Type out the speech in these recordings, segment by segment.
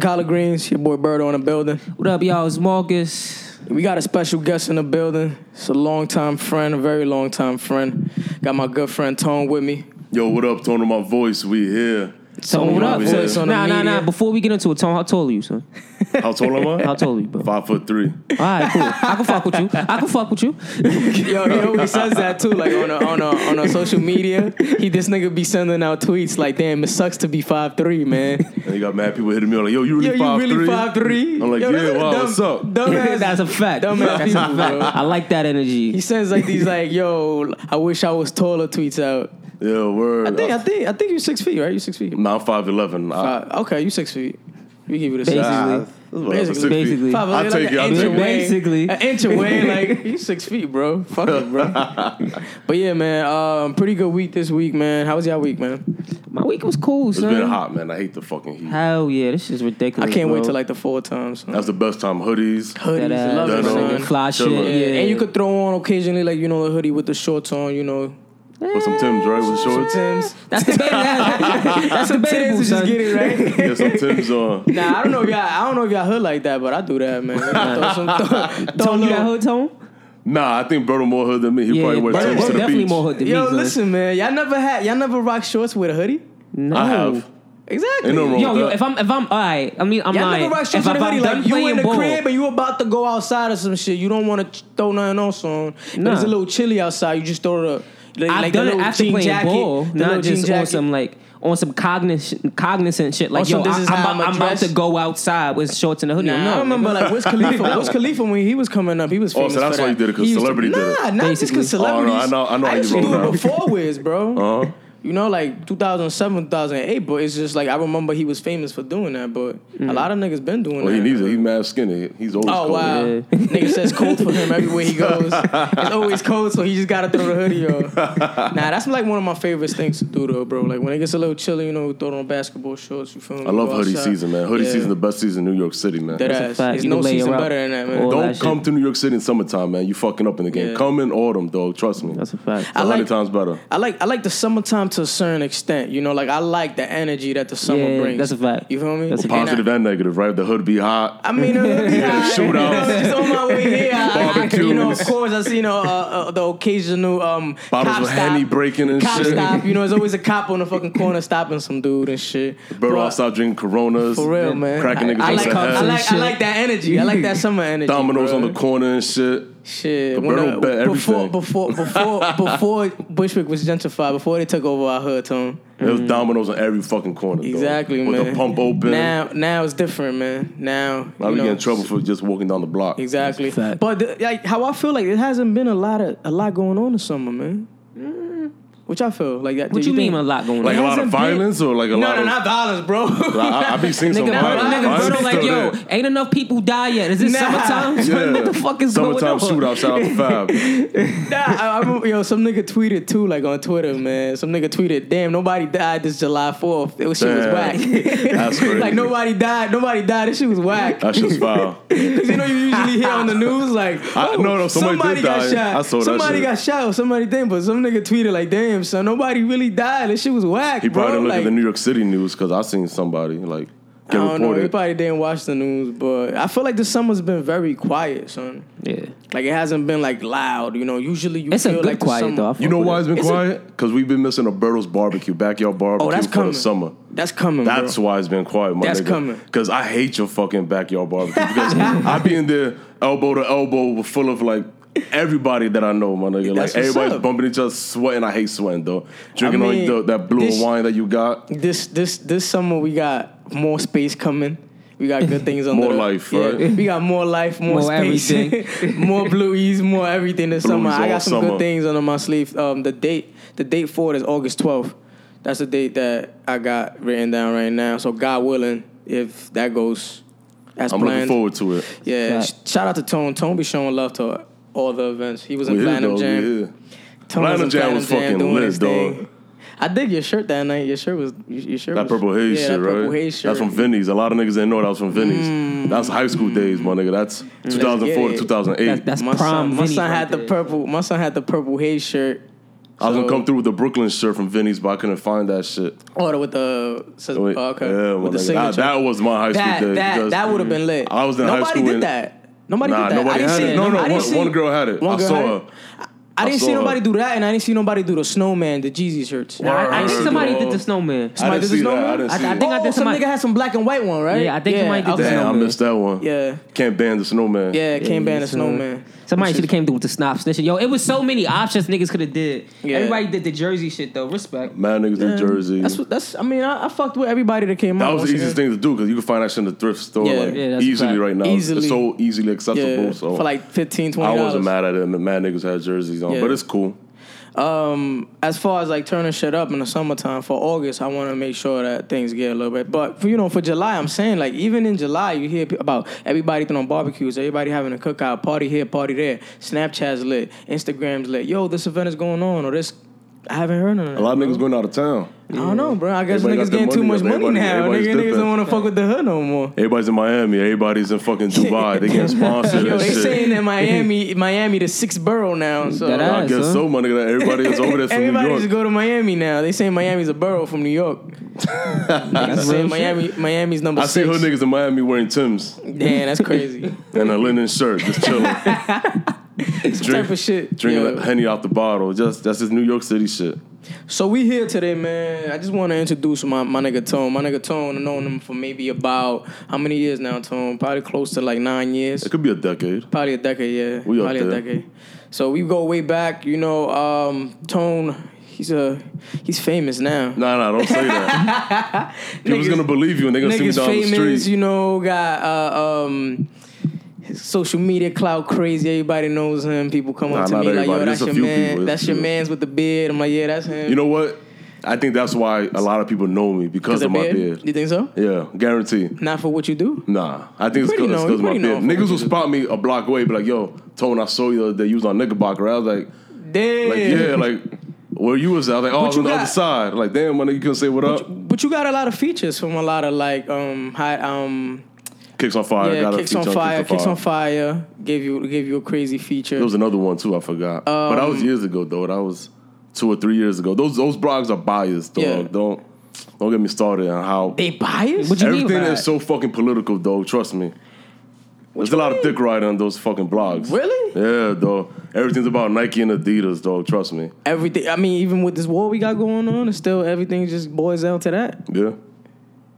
Platinos and collard greens. Your boy Berto in the building. What up, y'all? It's Marcus. We got a special guest in the building. It's a longtime friend, a very long time friend. Got my good friend Tone with me. Yo, what up, Tone my voice? We here. Tone, what up? voice son? on the Nah, nah, nah. media. Before we get into it, Tone, how tall are you, son? How tall am I? How tall are you, bro? Five foot three. All right, cool. I can fuck with you. I can fuck with you. Yo, he always says that too, like on a, on a, on a social media. He this nigga be sending out tweets like, "Damn, it sucks to be five three, man." And you got mad people hitting me like, yo, you really Yo, you five really three? five three? I'm like, Yo, yeah, that's wow, dumb- what's up? Dumbass. That's a fact. Dumbass That's a people, fact. bro. I like that energy. He sends like these like, "Yo, I wish I was taller." Tweets out. Yeah, word. I think I think I think you're six feet, right? You're six feet. Nah, I'm five eleven. Okay, you six feet. We give you the Basically. six. Basically, Basically. Five, I like take an it. I inch take away. Basically. an inch away. Like you six feet, bro. Fuck it, bro. but yeah, man. Um, pretty good week this week, man. How was y'all week, man? My week was cool, It's son. been hot, man. I hate the fucking heat. Hell yeah, this is ridiculous. I can't wait bro. till like the four times. son. That's the best time. Hoodies. Hoodies, that ass, love it, Denim. son. fly shit. Chillin'. Yeah, Yeah, and you could throw on occasionally, like you know, a hoodie with the shorts on. You know, With some Tim's, right? With shorts. Tim's. That's the debatable. That's Some debatable, Tim's, son. just get it right. Yeah, some Tim's on. Nah, I don't know if y'all. I don't know if y'all hood like that, but I do that, man. throw some, throw, throw Tone, you that little- hood, Tone? Nah, I think Brodo more hood than me. He Yeah, probably wears bro, Tim's to the definitely beach. more hood than Yo, me, son. listen, man. Y'all never had. Y'all never rock shorts with a hoodie. No. I have. Exactly. Ain't no wrong Yo, with yo, that. if I'm, if I'm, all right. I mean, I'm Y'all lying. never rock If, shorts if with a I'm hoodie. done Like you in the ball, crib and you about to go outside or some shit. You don't want to throw nothing else on. But Nah. it's a little chilly outside. You just throw the. Like, I've like done it after playing jacket, ball, not just on some like on some cognizant cognizant shit. Like On some, yo, this I, is I'm, how about, I'ma I'm about to go outside with shorts and a hoodie. Nah, no, I remember like Wiz Khalifa. Wiz Khalifa when he was coming up, he was Oh, so famous. that's for why that. he did it, 'cause He used to- celebrity did it. Nah, not just Basically. because Oh, no, I know- I know how you used to do it before Wiz, bro. Uh-huh. You know, like 2007, 2008, but it's just like I remember he was famous for doing that, but a mm. lot of niggas been doing oh, Well, that. he needs it. He's mad skinny. He's always Oh cold. wow! Yeah. Nigga says cold for him everywhere he goes. It's always cold, so he just gotta throw the hoodie on. nah, that's like one of my favorite things to do though, bro. Like when it gets a little chilly, you know, throw on basketball shorts. You feel me? I love hoodie outside. season, man. Hoodie Yeah. season, the best season in New York City, man. Dead That's a fact. There's You no season up better than that, man. all Don't that shit. come to New York City in summertime, man. You fucking up in the game. Yeah. Come in autumn, dog. Trust me. That's a fact. It's a I hundred like- times better. I like I like the summertime to a certain extent. You know, like I like the energy that the summer Yeah, brings. that's a fact. You feel me? That's a And I- Positive and negative, right? The hood be hot. I mean, uh, yeah, Shootouts. You know, just on my way here, I, I, you know, of course, I see you know uh, uh, the occasional um, Bottles cop of Henny stop. breaking and Cop shit. stop, you know, there's always a cop on the fucking corner stopping some dude and shit. Bro, Bro, I'll stop drinking Coronas. For real, man. Cracking I, niggas I in like, the I head. like, I like that energy. I like that summer energy. Dominoes bro. on the corner and shit. Shit, The when Borough bet before everything. before before before Bushwick was gentrified, before they took over our hood, Tom. There was dominoes on every fucking corner. dog. Exactly, With man. the pump open. Now, now it's different, man. Now, I you be know, getting in trouble for just walking down the block. Exactly. But the, like how I feel like it hasn't been a lot of a lot going on this summer, man. Mm. Which I feel like that. What do you mean think- a lot going on? Like on? a lot of hasn't been- violence or like a No, lot no, of. not violence, bro. I, I be seeing some Nigga, violence. Nigga, Violence Bruno, like, yo, there. ain't enough people die yet. Is it Nah. summertime? Yeah. what the fuck is Summertime going on? shootout. Shout out to Fab. Nah, I, I remember, yo, some nigga tweeted too, like on Twitter, man. Some nigga tweeted, "Damn, nobody died this July 4th. It was shit was Damn. whack. That's crazy. like nobody died. Nobody died. This shit was whack. That shit's foul. Cause you know you usually hear on the news like, I- oh, no, no, somebody did got die. shot. I saw that somebody shit. got shot or somebody did, but some nigga tweeted like, "Damn, son, nobody really died. This shit was whack, He bro." probably didn't look like, at the New York City news because I seen somebody like I get don't know. He reported. probably didn't watch the news, but I feel like the summer's been very quiet, son. Yeah. Like it hasn't been like loud. You know, usually you It's a feel good like quiet, summer- though. You know why it. it's been Is it- quiet? Because we've been missing a Bertles barbecue, backyard barbecue Oh, that's for coming. the summer. That's coming. That's bro. why it's been quiet, my That's nigga. coming. Because I hate your fucking backyard barbecue. Because I be in there elbow to elbow full of like everybody that I know, my nigga. That's like everybody's up. bumping each other, sweating. I hate sweating though. Drinking I mean, on the, that blue this- wine that you got. This this this summer we got more space coming. We got good things on More the, life, yeah, right? We got more life, more, More space, everything. more blueies, more everything this summer. I got some summer. good things under my sleeve. Um, the date the date for it is August twelfth. That's the date that I got written down right now. So God willing, if that goes as I'm planned. looking forward to it. Yeah, Right. shout out to Tone. Tone be showing love to all the events. He was in We here, Platinum dog. Jam. here. Tone Platinum in Jam was fucking doing lit, his dog. thing. I dig your shirt that night. Your shirt was your your shirt That was, purple haze yeah, shit, that purple right? haze shirt. That's from Vinny's. A lot of niggas didn't know that was from Vinny's. Mm. That's high school days, my nigga. That's 2004 to 2008. That's, that's my prime. son, my son right had the purple. My son had the purple haze shirt. I was gonna come through with the Brooklyn shirt from Vinny's, but I couldn't find that shit. Order with the says, oh, okay Yeah, my with the nigga. signature. That, that was my high school that days. that, that would have been lit. I was in high school. nobody school did and- that. Nobody Nah, did that. nobody I didn't had see it. No, no, one, one girl had it. one I girl saw her. It? I didn't saw see her. nobody do that, and I didn't see nobody do the snowman, the Jeezy shirts. Nah, I, I Word, think somebody did the snowman. I Somebody didn't the see that. I snowman? didn't I- see I it. think I oh, did some somebody- nigga had some black and white one, right? Yeah, I think somebody did the okay. Damn, I missed that one. Yeah, Can't ban the snowman. yeah, can't ban the so- snowman. Somebody should have came through with the snap snitching. Yo, it was so many options niggas could have did. Yeah. Everybody did the Jersey shit though. Respect. Mad niggas in Jersey. That's what. That's. I mean, I, I fucked with everybody that came out. that out. was the easiest again. thing to do because you can find that shit in the thrift store Yeah. like Yeah, easily right now. Easily. It's so easily accessible. So for like 15 20 I wasn't mad at it. And the mad niggas had jerseys on, Yeah. but it's cool. Um, as far as like turning shit up in the summertime for August, I want to make sure that things get a little bit. But for you know, for July, I'm saying like even in July, you hear about everybody throwing barbecues, everybody having a cookout, party here, party there. Snapchat's lit, Instagram's lit. Yo, this event is going on, or this. I haven't heard of that. A lot of niggas going out of town. I don't know, bro. I guess Everybody niggas their getting too money much up. money Everybody- now. everybody's Niggas, niggas dipping. don't want to fuck with the hood no more. Everybody's in Miami. Everybody's in fucking Dubai. They getting sponsored Yo, and they shit. saying that Miami, Miami, the sixth borough now. So That I ass, guess huh? so, my nigga. That everybody is over there from New Everybody York. just go to Miami now. They say Miami's a borough from New York. Niggas say real Miami, Miami's number I see six. hood niggas in Miami wearing Tims Damn, that's crazy. and a linen shirt, just chilling, type of shit. drinking yo. a henny out the bottle. Just that's just New York City shit. So we here today, man. I just want to introduce my, my nigga Tone. My nigga Tone, I've known him for maybe about how many years now, Tone? Probably close to like nine years. It could be a decade. Probably a decade, yeah. We Probably a decade. So we go way back. You know, um, Tone. He's a he's famous now. Nah, nah, don't say that. People's Niggas- gonna believe you and they're gonna see me down the famous, street. you know, got uh, um, his social media clout crazy. Everybody knows him. People come Nah, up to me like, "Yo, that's There's your man. people. That's It's your man's with the beard." I'm like, "Yeah, that's him." You know what? I think that's why a lot of people know me because of my beard? beard. You think so? Yeah, guarantee. Not for what you do. Nah, I think it's because of my beard. Niggas will spot me a block away, be like, "Yo, Tone, I saw you the other day. You was on Knickerbocker." I was like, Damn. "Like, yeah, like where you was?" at? I was like, "Oh, I was you on the other side." Like, damn, my nigga, you couldn't say what up. But you got a lot of features from a lot of like um high um Kicks on fire. yeah got a kicks feature on fire kicks on fire gave you gave you a crazy feature. There was another one too. I forgot, but that Um, was years ago though. That was two or three years ago. Those those blogs are biased, dog. Yeah. Don't don't get me started on how they biased. What you mean everything by is so fucking political, though. Trust me. There's a lot of dick riding on those fucking blogs. Really? Yeah, though. Everything's about Nike and Adidas, though. Trust me. Everything. I mean, even with this war we got going on, it's still everything just boils down to that. Yeah,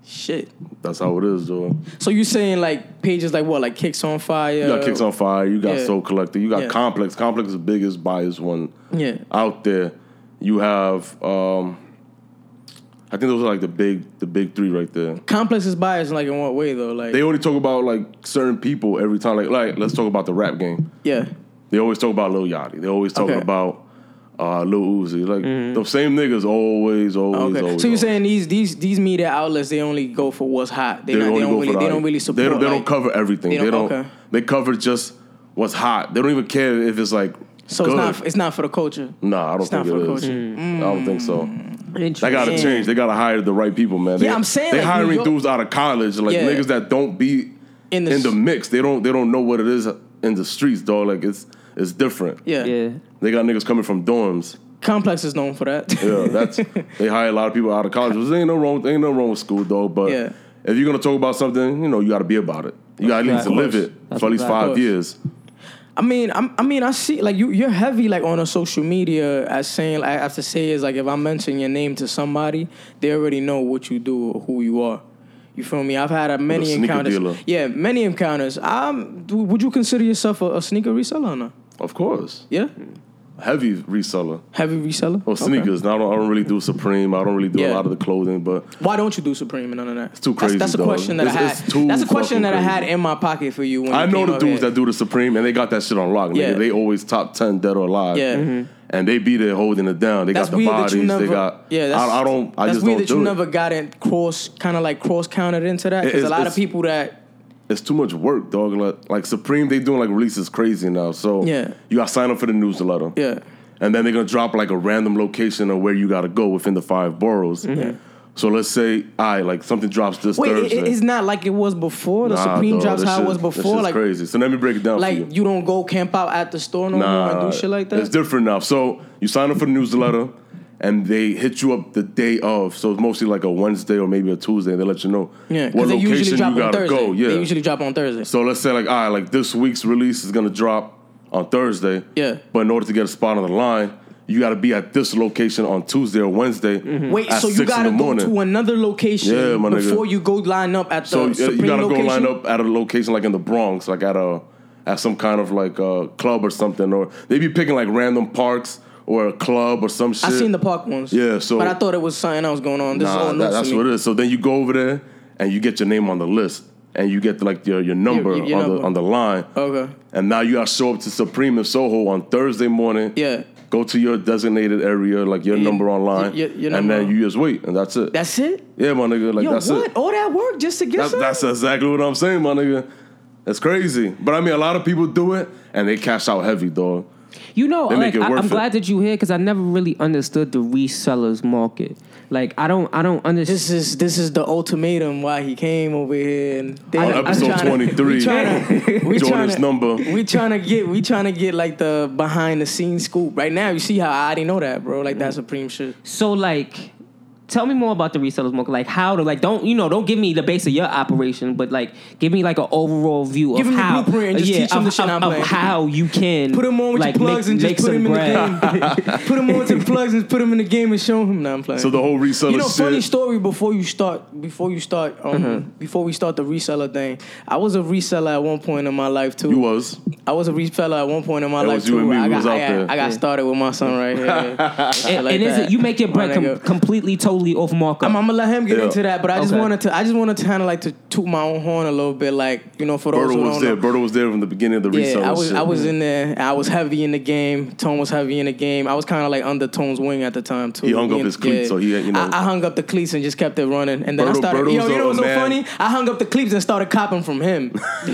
Shit. that's how it is, though. So you saying like pages like what, like Kicks on Fire? You got Kicks on Fire. You got yeah. Sole Collector. You got Yeah. Complex. Complex is the biggest biased one Yeah. out there. You have, um, I think those are like the big, the big three right there. Complex is biased like in what way though? Like They only talk about like certain people every time. Like, like let's talk about the rap game. yeah. They always talk about Lil Yachty. They always talk Okay. About uh, Lil Uzi. Like the same niggas always, always, Okay. always. So you're always. saying these these these media outlets they only go for what's hot. They, They not, only they don't really for they don't really support. They don't, they like- don't cover everything. they They don't- don't. okay. They cover just what's hot. They don't even care if it's like. So good. it's not it's not for the culture. Nah, I don't it's not think for it the is. culture. Mm. I don't think so. They gotta change. They gotta hire the right people, man. They, Yeah, I'm saying, they like, hiring York- dudes out of college, like Yeah. niggas that don't be In the in the mix. They don't. They don't know what it is in the streets, dog. Like it's it's different. Yeah. Yeah. They got niggas coming from dorms. Complex is known for that. Yeah, that's they hire a lot of people out of college. There ain't no wrong, There ain't no wrong with school though. But Yeah. if you're gonna talk about something, you know, you got to be about it. You got to at least Of live it That's for at least five years. I mean, I'm, I mean, I see like you. You're heavy like on a social media as saying. Like, I have to say is like if I mention your name to somebody, they already know what you do or who you are. You feel me? I've had a many sneaker encounters. dealer. Yeah, many encounters. Um, would you consider yourself a, a sneaker reseller or not? Of course, Yeah. Heavy reseller Heavy reseller. or Okay. sneakers. Now I don't, I don't really do Supreme. I don't really do Yeah. a lot of the clothing, but Why don't you do Supreme and none of that? It's too crazy, That's, that's a question that I had. it's too that's a question fucking that I had in my pocket for you. When I you know came the dudes here. that do the Supreme, and they got that shit on lock. nigga. Yeah. They always top ten dead or alive. Yeah. Mhm. and they be there holding it down. They That's got the bodies. that you never. they got. yeah, that's, I, I don't. I that's just weird don't that you do it. never got it cross, kind of like cross counted into that. Because a lot of people that It's too much work, dog. Like, like Supreme, they doing like releases crazy now. So Yeah. you got to sign up for the newsletter. yeah. and then they're gonna drop like a random location of where you gotta go within the five boroughs. Mm-hmm. So let's say, I like something drops this Wait, it, it's not like it was before. The Nah, Supreme dog, drops how it was before. Like, crazy. So let me break it down like for you. you don't go camp out at the store no more and do shit like that. It's different now. So you sign up for the newsletter, and they hit you up the day of. So it's mostly like a Wednesday or maybe a Tuesday. And they let you know yeah, what because they usually location drop you on gotta Thursday. go. Yeah. They usually drop on Thursday. so let's say like, all right, like this week's release is gonna drop on Thursday. Yeah. But in order to get a spot on the line, you got to be at this location on Tuesday or Wednesday. Mm-hmm. Wait, at so you six gotta go to another location Yeah, my nigga. before you go line up at the So Supreme you gotta location? go line up at a location like in the Bronx, like at a at some kind of like a club or something, or they be picking like random parks or a club or some shit. I seen the park ones. Yeah, so- but I thought it was something else going on. This is Nah, that- that's what it is. So then you go over there and you get your name on the list, and you get like your your number your- your on number. the on the line. Okay. And now you gotta show up to Supreme in Soho on Thursday morning. Yeah. Go to your designated area, like your Yeah, number online, your- your and number. then you just wait, and that's it. That's it. yeah, my nigga, like Yo, that's what? it. All that work just to get That's, some? that's exactly what I'm saying, my nigga. That's crazy. But I mean, a lot of people do it and they cash out heavy, dog. You know, They make it I, worth I'm it. glad that you here because I never really understood the resellers market. Like I don't, I don't understand. This is this is the ultimatum why he came over here and they, On I'm episode tryna- 23, we tryna, we Jordan's tryna- number. We trying to get we trying to get like the behind the scenes scoop. Right now, you see how I already know that, bro. Like Mm. that supreme shit. So like, tell me more about the resellers market. Like how to like don't you know don't give me the base of your operation, but like give me like an overall view Give of him the how blueprint and just yeah, teach him of, the shit of- I'm of playing. how you can Put them on with like, your plugs make, and just put them him in bread. the game. put them on with the plugs and put them in the game and show him. Now I'm playing. So the whole reseller You know, funny shit. story before you start before you start um Mm-hmm. before we start the reseller thing. I was a reseller at one point in my life too. You was. I was a reseller at one point in my That life was you too. and me, I got, was out I got, there. I got started with my son right here. And, like and is it you make your bread com- completely, totally off markup? I'm, I'm gonna let him get Yeah. into that, but I just Okay. wanted to. I just wanted to kind of like to toot my own horn a little bit, like you know, for those Berto who was don't there. know. Berto was there from the beginning of the reseller Yeah, I was shit. I was in there. I was heavy in the game. Tone was heavy in the game. I was kind of like under Tone's wing at the time too. He hung up his cleats, so he, you know. I, I hung up the cleats and just kept it running, and then I started. Berto's yo, you know what's a so man. funny? I hung up the cleats and started copping from him.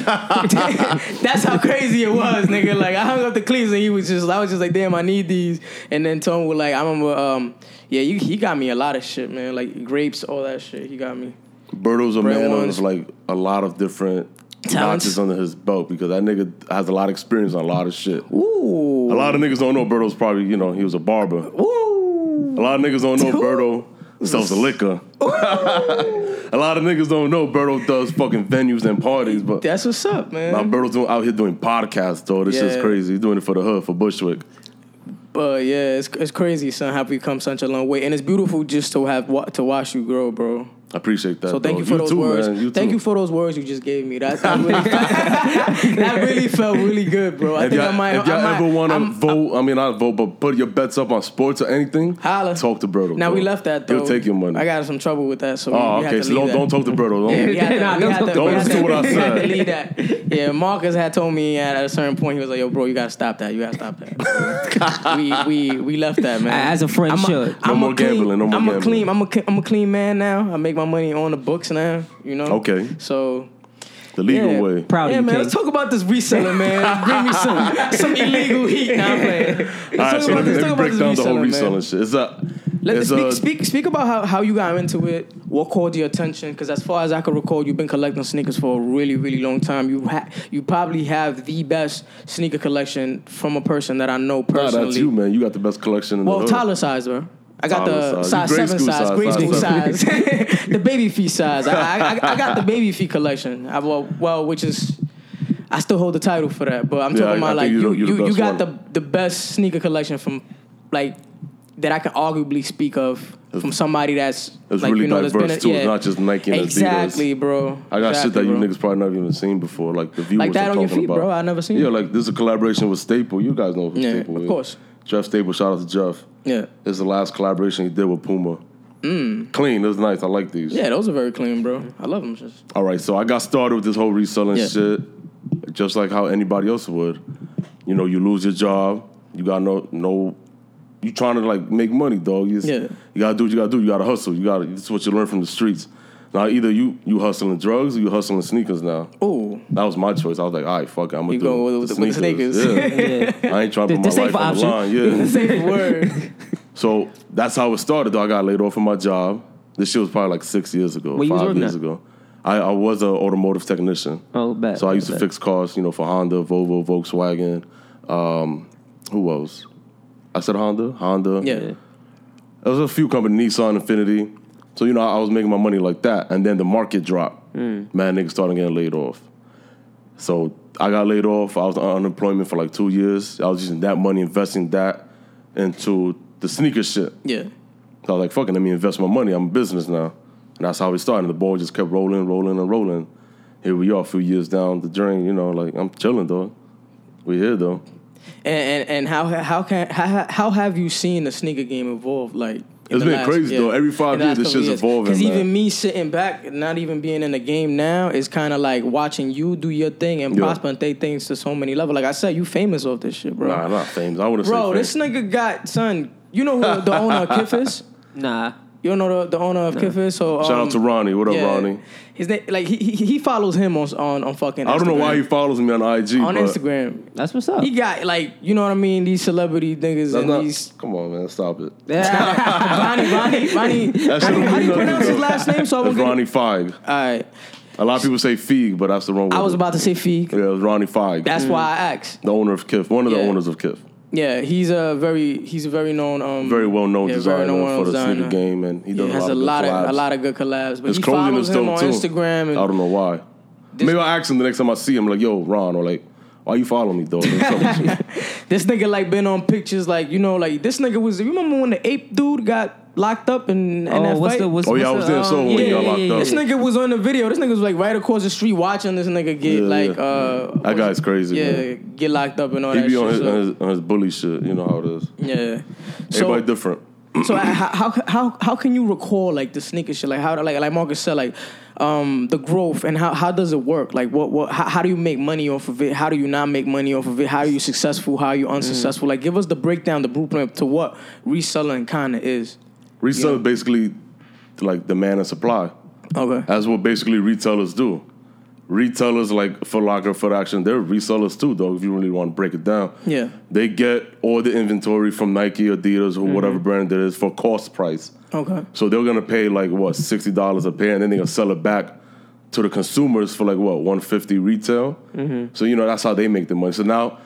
That's how crazy it was, nigga. Like I hung up the cleats and he was just, I was just like, damn, I need these. And then Tone was like, I remember, um, yeah, you, he got me a lot of shit, man. Like grapes, all that shit. He got me. Berto's a Bread man ones. of like a lot of different Talents. notches under his belt because that nigga has a lot of experience on a lot of shit. Ooh, A lot of niggas don't know Berto's probably, you know, he was a barber. ooh. A lot of niggas don't know. Berto sells the liquor. a lot of niggas don't know Berto does fucking venues and parties, but That's what's up, man. now Berto's doing, out here doing podcasts, though. This shit's crazy. He's doing it for the hood, for Bushwick. But yeah, it's it's crazy, son. How we come such a long way, and it's beautiful just to have to watch you grow, bro. I appreciate that. So thank though. you for those too, words. Man. You thank too. you for those words you just gave me. That that really, that really felt really good, bro. I If think y'all, I might. if y'all I might, ever want to I'm- vote, I mean not vote, but put your bets up on sports or anything, Holla. talk to Berto. Now bro. we left that though. He'll take your money. I got some trouble with that, so oh, we had okay. to So don't that. don't talk to Berto. Don't, we to, don't had talk to, to we Berto. had to- Don't listen to what I we said. leave that. Yeah, Marcus had told me at a certain point, he was like, "Yo, bro, you gotta stop that. You gotta stop that." we we we left that, man. As a friend should. No more gambling, no more gambling. I'm a clean. I'm a I'm a clean man now. I make my money on the books now. You know. Okay. So the legal yeah. way. Proud yeah, of you, man. King. Let's talk about this reseller, man. Bring me some some illegal heat. Now I'm. Let's All right, talk so about let me, let me break down the whole reseller, man. reselling shit. It's a, Let it's speak, a, speak speak about how, how you got into it. What caught your attention? Because as far as I can recall, you've been collecting sneakers for a really really long time. You ha- you probably have the best sneaker collection from a person that I know Nah, personally. that's you, man. You got the best collection in Well, the hood. Tyler size, bro. I got Tyler the size. size seven size, size, grade school seven. size, the baby feet size. I, I, I got the baby feet collection. I, well, well, which is. I still hold the title for that, but I'm Yeah, talking I- I about like you, you're you, you're the you best got one. the the best sneaker collection from like that I can arguably speak of from somebody that's It's like really you know that's diverse been a, too. yeah. It's not just Nike and Adidas. exactly, bro. I got shit Exactly, that you niggas probably never even seen before, like the viewers Like that are on your talking feet, about. bro. I never seen Yeah, it. like this is a collaboration with Staple. You guys know who Yeah, Staple of is. Of course. Jeff Staples, shout out to Jeff. Yeah. Is the last collaboration he did with Puma. Clean, those nice. I like these. Mm. Yeah, those are very clean, bro. I love them. Just All right, so I got started with this whole reselling Yeah. shit, just like how anybody else would. You know, you lose your job, you got no no, you trying to like make money, dog. You, just- Yeah. you gotta do what you gotta do. You gotta hustle. You gotta. This is what you learn from the streets. Now, either you you hustling drugs or you hustling sneakers. Now, oh, that was my choice. I was like, all right, fuck it, I'm gonna You do go with- the with the sneakers. Yeah. Yeah. I ain't trying to put the my life on the line. Yeah. safe word. So that's how it started. Though I got laid off from my job. This shit was probably like six years ago, was five years at? ago. I, I was an automotive technician. Oh, bet. So I used to fix cars, you know, for Honda, Volvo, Volkswagen. Um, who else? I said Honda, Honda. Yeah. There was a few companies, Nissan, Infiniti. So you know, I was making my money like that, and then the market dropped. Hmm. Man, niggas started getting laid off. So I got laid off. I was on unemployment for like two years. I was using that money, investing that into the sneaker shit. Yeah. So I was like, fucking, let me invest my money. I'm a business now. And that's how we started. The ball just kept rolling, rolling, and rolling. Here we are, a few years down the drain. You know, like I'm chilling, though. We here though. And and, and how how can how, how have you seen the sneaker game evolve? Like It's the been crazy, though. Every five years, last this couple shit's years. evolving, man. even me sitting back, not even being in the game now, is kind of like watching you do your thing and Yeah. prosper and take things to so many levels. Like I said, you famous off this shit, bro. Nah, not famous. I wouldn't bro, say this famous. nigga got son. You know who the owner of Kith is? Nah. You don't know the, the owner of Kith is? So Shout um, out to Ronnie. What up, yeah. Ronnie? His name, like he, he he follows him on on on fucking. I don't know why he follows me on IG. on but Instagram. That's what's up. He got like you know what I mean. These celebrity niggas That's and not, these come on, man. Stop it. Yeah, Ronnie, Ronnie, Ronnie. That How, do- shit how do you don't mean pronounce his last name? So I It's won't get Ronnie Fieg. All right. A lot of people say Feig, but that's the wrong word. I was about to say Feig. Yeah, it was Ronnie Fieg. That's why I asked. the owner of Kith. One of the owners of Kith. Yeah, he's a very he's a very known um Very well known yeah, designer known for the designer. sneaker game, and he Yeah, does has a a lot, lot of, good of collabs. a lot of good collabs. But His he clothing follows is him on too. Instagram and I don't know why. Maybe I'll ask him the next time I see him, like, yo, Ron, or like, why you following me, dog? What's up with you? this nigga like been on pictures like you know like this nigga was. You remember when the ape dude got locked up in, in oh, that what's fight? the what's Oh, yeah, I was the, there, so um, when yeah, got yeah, locked yeah, up. This nigga was on the video. This nigga was like right across the street watching this nigga get Yeah, like yeah. uh That guy's crazy, yeah man. get locked up and all He that be shit. on his, so, on his, on his bully shit. You know how it is. yeah. So Everybody different. so how, how how how can you recall like the sneaker shit like how like like Marcus said like um the growth and how how does it work like what what how, how do you make money off of it how do you not make money off of it how are you successful how are you unsuccessful like give us the breakdown the blueprint to what reselling kind of is Resale is basically like demand and supply. okay That's what basically retailers do. Retailers like Foot Locker, Foot Action, they're resellers too, though. If you really want to break it down, Yeah. they get all the inventory from Nike, or Adidas, or Mm-hmm. whatever brand it is for cost price. okay So they're gonna pay like what sixty dollars a pair, and then they're gonna sell it back to the consumers for like what one fifty retail. So you know that's how they make the money. So now,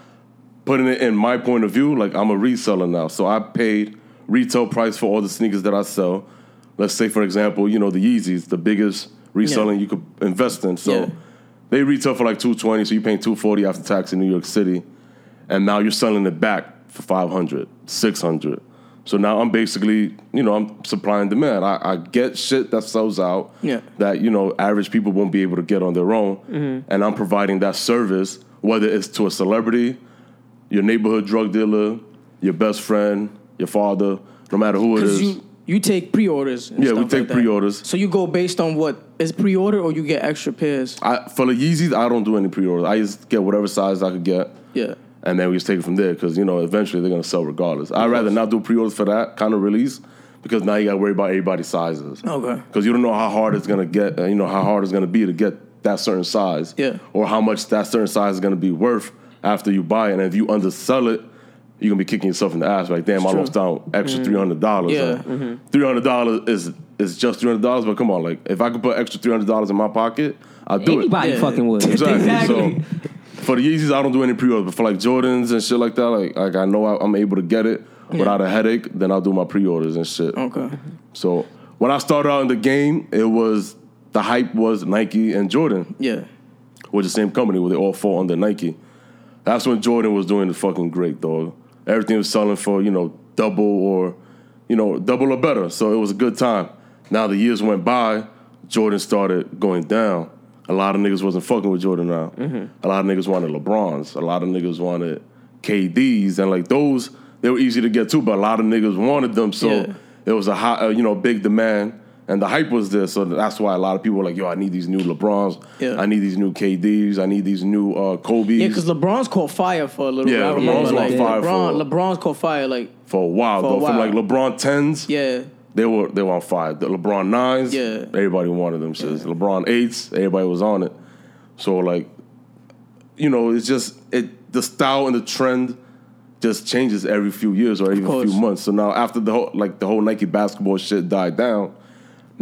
putting it in my point of view, like I'm a reseller now, so I paid retail price for all the sneakers that I sell. Let's say, for example, you know the Yeezys, the biggest reselling you could invest in. So Yeah. they retail for like two twenty, so you're paying two forty after tax in New York City, and now you're selling it back for 500, 600. So now I'm basically, you know, I'm supply and demand. I, I get shit that sells out Yeah. that, you know, average people won't be able to get on their own. Mm-hmm. And I'm providing that service, whether it's to a celebrity, your neighborhood drug dealer, your best friend, your father, no matter who it is. you you take pre-orders and Yeah, we take like pre-orders. so you go based on what is pre-order or you get extra pairs I, for the Yeezys, I don't do any pre-orders. I just get whatever size I could get. yeah and then we just take it from there because you know eventually they're gonna sell regardless. I'd rather not do pre-orders for that kind of release because now you gotta worry about everybody's sizes. Okay. Because you don't know how hard it's gonna get. uh, You know how hard it's gonna be to get that certain size. Yeah. Or how much that certain size is gonna be worth after you buy it. And if you undersell it, you're gonna be kicking yourself in the ass. Like, damn, I It's lost true. out extra three hundred dollars. Yeah. Mm-hmm. Three hundred dollars is is just three hundred dollars. But come on, like if I could put extra three hundred dollars in my pocket, I'll do it. Anybody Yeah. fucking would. Exactly. Exactly. So for the Yeezys, I don't do any pre-orders, but for like Jordans and shit like that, like like I know I, I'm able to get it without a headache. Then I'll do my pre-orders and shit. okay So when I started out in the game, it was the hype was Nike and Jordan, yeah which is the same company where they all fall under Nike. That's when Jordan was doing the fucking great, dog. Everything was selling for you know double or you know double or better. So it was a good time. Now the years went by, Jordan started going down. A lot of niggas wasn't fucking with Jordan now. A lot of niggas wanted LeBrons. A lot of niggas wanted KDs, and like those they were easy to get too. but a lot of niggas wanted them, so Yeah. it was a hot, uh, you know, big demand, and the hype was there. So that's why a lot of people were like, "Yo, I need these new LeBrons. Yeah. I need these new KDs. I need these new uh, Kobe's." Yeah, because LeBron's caught fire for a little Yeah, bit. LeBron's like, on fire LeBron, for- LeBron's caught fire, like, for a while For a though, from while. like LeBron tens, yeah. they were they were on fire. The LeBron nines, Yeah. everybody wanted them shits. LeBron eights, everybody was on it. So like, you know, it's just it the style and the trend just changes every few years or every few months. So now after the whole like the whole Nike basketball shit died down,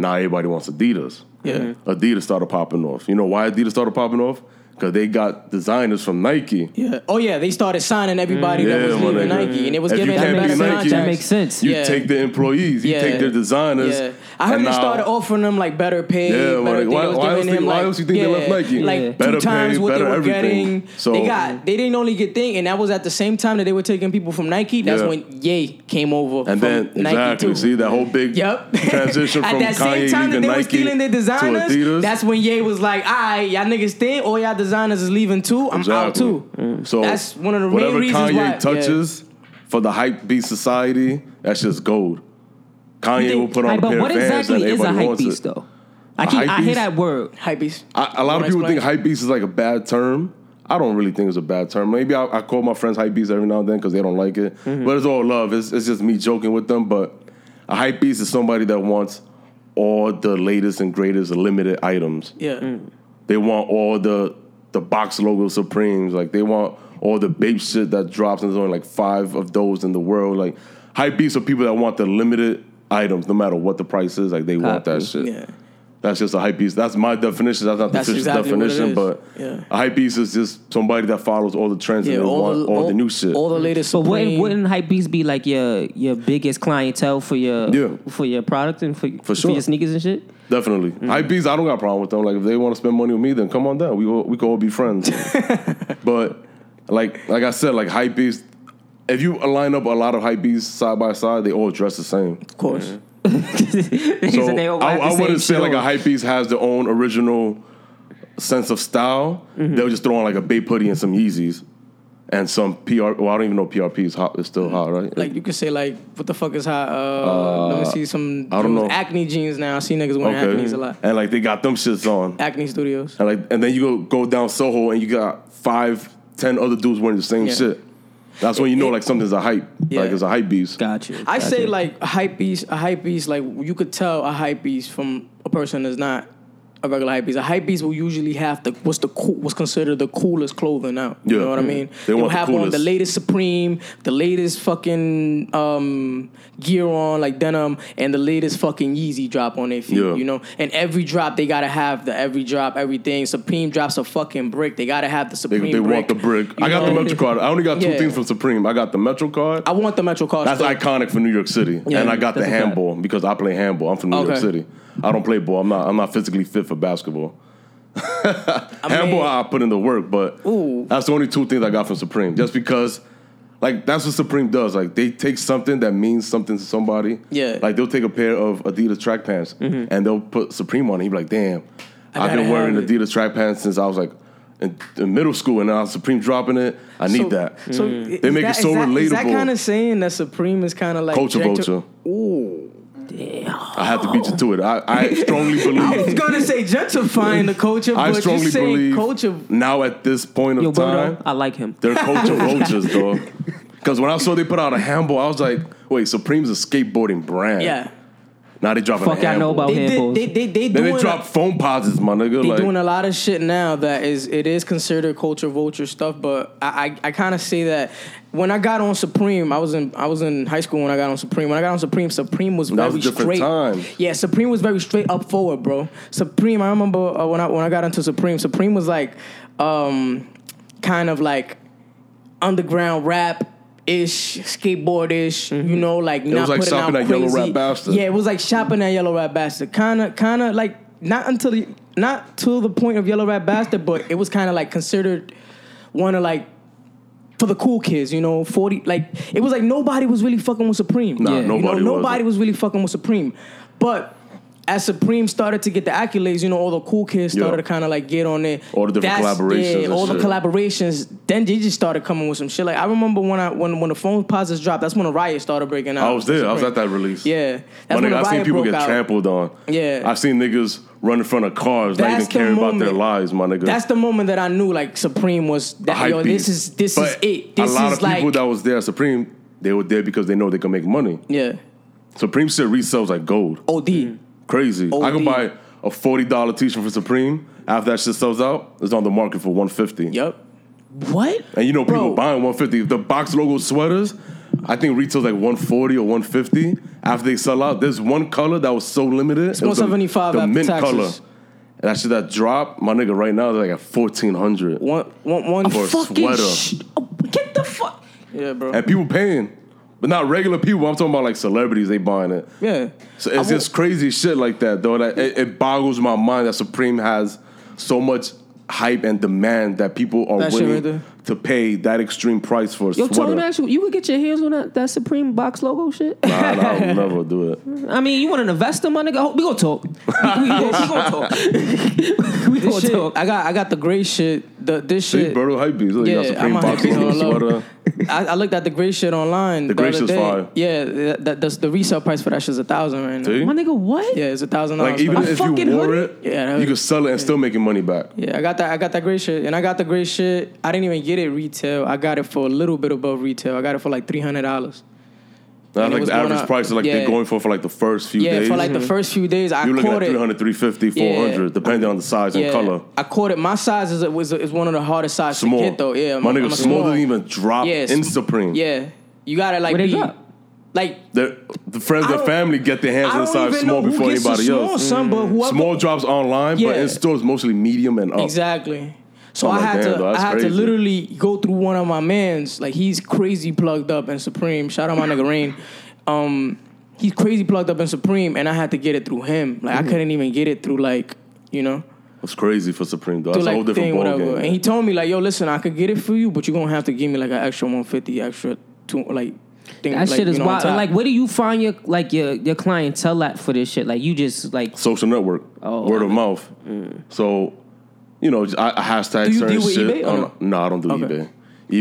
now everybody wants Adidas. Yeah. Adidas started popping off. You know why Adidas started popping off? Because they got designers from Nike. Yeah. Oh yeah, they started signing everybody that was my leaving nigga. Nike, and it was If you giving them be better Nike, contracts. That makes sense. You Yeah. take the employees, you Yeah. take their designers. Yeah, I heard and they now- started offering them like better pay. Yeah, better like, why- They was why else him, they- why like, else you think they left Nike? Like Yeah. two Better times pay, what they were everything. getting. So- they got they didn't only get thing, and that was at the same time that they were taking people from Nike. That's Yeah. when Ye came over And from then Nike exactly, too. see that whole big Yep. transition At from that Kanye same time that they were Nike stealing their designers, to Adidas. that's when Ye was like, "All right, y'all niggas think all y'all designers is leaving too. I'm out Exactly. too." So That's one of the main whatever reasons Kanye why- touches for the hype beast society, that's just gold. Kanye think- will put on Hey, a but pair what of Vans exactly and is a everybody hype wants beast it. though? I A keep, hype I hear beast? that word. Hypebeast. I, a lot of people explain? think hype beast is like a bad term. I don't really think it's a bad term. Maybe I, I call my friends hype beast every now and then because they don't like it. Mm-hmm. But it's all love. It's, it's just me joking with them. But a hype beast is somebody that wants all the latest and greatest limited items. Yeah. They want all the the box logo Supremes. Like they want all the babe shit that drops, and there's only like five of those in the world. Like hype beasts are people that want the limited items, no matter what the price is. Like they want that shit. Yeah. That's just a hype beast. That's my definition. That's not the That's official exactly definition, but Yeah. a hype beast is just somebody that follows all the trends Yeah, and they all, want the, all, the new shit. all the latest. But wouldn't, Supreme- wouldn't hype beast be like your your biggest clientele for your Yeah. for your product and for, for, sure. your sneakers and shit? Definitely. Mm-hmm. Hype I don't got a problem with them. Like if they want to spend money with me, then come on down. We all, we can all be friends. but like like I said, like hype beasts, if you line up a lot of hype beasts side by side, they all dress the same. of course. He So they all I, the I wouldn't say like a shows. hype beast has their own original sense of style. Mm-hmm. They'll just throw on like a Bape Putty and some Yeezys. And some PR. Well, I don't even know PRP is hot. It's still hot, right? Like you could say like, what the fuck is hot? Uh, let me see some. I don't know. Acne jeans now. I see niggas wearing Acne's a lot. And like they got them shits on. Acne Studios. And like and then you go go down Soho and you got five, ten other dudes wearing the same Yeah. shit. That's when you know like something's a hype. Yeah. Like it's a hype beast. Gotcha. I say like a hype beast. A hype beast, like you could tell a hype beast from a person that's not a regular hype beast. A hype beast will usually have the what's the cool, what's considered the coolest clothing out. You know what I Mhm. mean? They will want the have on the latest Supreme, the latest fucking um, gear on like denim, and the latest fucking Yeezy drop on their feet. Yeah. You know, and every drop they gotta have the every drop everything. Supreme drops a fucking brick. They gotta have the They, Supreme. they brick. want the brick. You I got the? Metro card. I only got two Yeah. things from Supreme. I got the Metro card. I want the Metro card. That's still. iconic for New York City. Yeah, and I got the handball because I play handball. I'm from New York City. I don't play ball. I'm not I'm not physically fit for basketball. I handball I put in the work, but Ooh. that's the only two things I got from Supreme. Just because like that's what Supreme does. Like they take something that means something to somebody. Yeah. Like they'll take a pair of Adidas track pants mm-hmm. and they'll put Supreme on it. You'd be like, damn, I I've been wearing have it. Adidas track pants since I was like in, in middle school and now Supreme dropping it. I need So- that. So They make it so relatable. Is that kind of saying that Supreme is kind of like Culture vulture. Ooh. I have to beat you to it. I, I strongly believe. I was gonna say gentrifying the culture, I but you strongly say believe culture. now at this point of Yo, time, I like him. they're culture vultures, dog. Because when I saw they put out a handball, I was like, wait, Supreme's a skateboarding brand. Yeah, Now they dropping Fuck a y'all know about they handballs. did. They they they then doing. they drop Foamposites, my nigga. they like, doing a lot of shit now that is it is considered culture vulture stuff, but I I, I kind of say that when I got on Supreme, I was in I was in high school when I got on Supreme. When I got on Supreme, Supreme was That very was a different straight. time. Yeah, Supreme was very straight up forward, bro. Supreme, I remember uh, when I when I got into Supreme, Supreme was like um kind of like underground rap ish, skateboard ish, you mm-hmm. know, like not was like putting shopping out at Yellow crazy. Rat Bastard. Yeah, it was like shopping at Yellow Rat Bastard. Kind of, kind of like not until the, not to the point of Yellow Rat Bastard, but it was kind of like considered one of like for the cool kids, you know, forty. Like it was like nobody was really fucking with Supreme. Nah, You nobody know, nobody was really fucking with Supreme, but. As Supreme started to get the accolades, you know, all the cool kids started Yeah. to kind of like get on it. All the different That's- collaborations Yeah, and all the collaborations. Then they just started coming with some shit. Like I remember when I when when the Foamposites dropped, that's when the riot started breaking out. I was there. I was at that release. Yeah, My that's when nigga, the I seen people get out. trampled on. Yeah. I've seen niggas run in front of cars, not even That's the caring about their moment. lives, my nigga. That's the moment that I knew like Supreme was that hype yo, this is this But is it. This a lot is of people like that was there at Supreme, they were there because they know they can make money. yeah, Supreme shit resells like gold. OD. Mm-hmm. Crazy. I can buy a forty dollar t shirt for Supreme. After that shit sells out, it's on the market for one fifty. Yep. What? And you know people Bro. buying one fifty. The box logo sweaters, I think retails like one forty or one fifty. After they sell out, there's one color that was so limited. It's 175 the, after mint taxes. color. And that shit that dropped, my nigga, right now is like at fourteen hundred. One one one For a Fucking sweater. sh- oh, get the fuck. Yeah, bro. And people paying. But not regular people. I'm talking about like celebrities, they buying it. yeah. So I it's wo- just crazy shit like that, though. That it, it boggles my mind that Supreme has so much hype and demand that people are That shit willing right there. to pay that extreme price for a Yo, sweater. Tony, man, actually, you could get your hands on that, that Supreme box logo shit. Nah, nah, I would never do it. I mean, you want an investor, my nigga? We gonna talk. We, we, we, we gonna talk. we This gonna shit, talk. I got I got the gray shit. The this See, shit. Berto hype beast. Look, you got Yeah, Supreme I'm box hype beast logo on the sweater. I, I looked at the gray shit online. The gray other shit's fire. Yeah, that, that, that's the resale price for that shit's a thousand right now. See? My nigga, what? Yeah, it's a thousand dollars. Like even for- if you wore hoodie? it, Yeah, you hoodie. could sell it and still making money back. Yeah, I got that. I got that gray shit, and I got the gray shit. I didn't even get it retail. I got it for a little bit above retail. I got it for like three hundred dollars. That's And like the average up. price is like Yeah. they're going for for like the first few days. Yeah, days. for like the first few days, I You're looking caught at it. 300, 350, 400, Yeah. depending on the size and color. I caught it. My size is was is one of the hardest sizes Small. to get though. Yeah, My I'm- nigga, I'm small doesn't even drop Yeah, in Supreme. Yeah, you gotta like Where they be drop? like. The, the friends I and family get their hands I on don't size small before gets the anybody small, else. son, but mm. whoever Small drops online, but Yeah. in stores mostly medium and up. Exactly. So I'm I like, had to, though, I that's had to literally go through one of my mans. Like he's crazy plugged up and Supreme. Shout out my nigga Rain. Um, he's crazy plugged up and Supreme, and I had to get it through him. Like Mm-hmm. I couldn't even get it through like, you know, It's crazy for Supreme though. through That's a whole different thing, ball whatever. game. And he told me like, yo, listen, I could get it for you, but you're gonna have to give me like an extra 150, extra two, like. Thing, That like, shit is you know, wild. And like, where do you find your like your your clientele at for this shit? Like, you just like Social network, Oh, word I of mean- mouth. So, you know, I, I hashtag Do you certain deal with shit. eBay or on- no, I don't do Okay. eBay.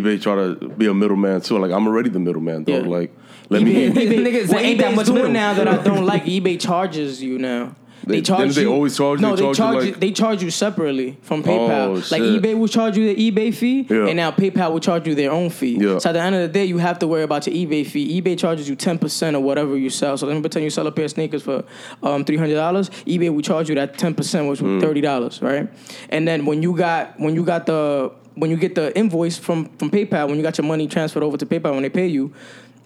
eBay try to be a middleman too. Like I'm already the middleman though. Yeah. Like let eBay, me. eBay, Niggas what ain't that much doing middle. now that I don't like, eBay charges you now. They, They- charge they you. always charge- No, they charge you, charge you. like- They charge you separately from PayPal. Oh, like eBay will charge you the eBay fee, Yeah. and now PayPal will charge you their own fee. Yeah. So at the end of the day, you have to worry about your eBay fee. eBay charges you ten percent of whatever you sell. So let me pretend you sell a pair of sneakers for um, three hundred dollars. eBay will charge you that ten percent, which Mm. was thirty dollars, right? And then when you got when you got the when you get the invoice from from PayPal, when you got your money transferred over to PayPal when they pay you,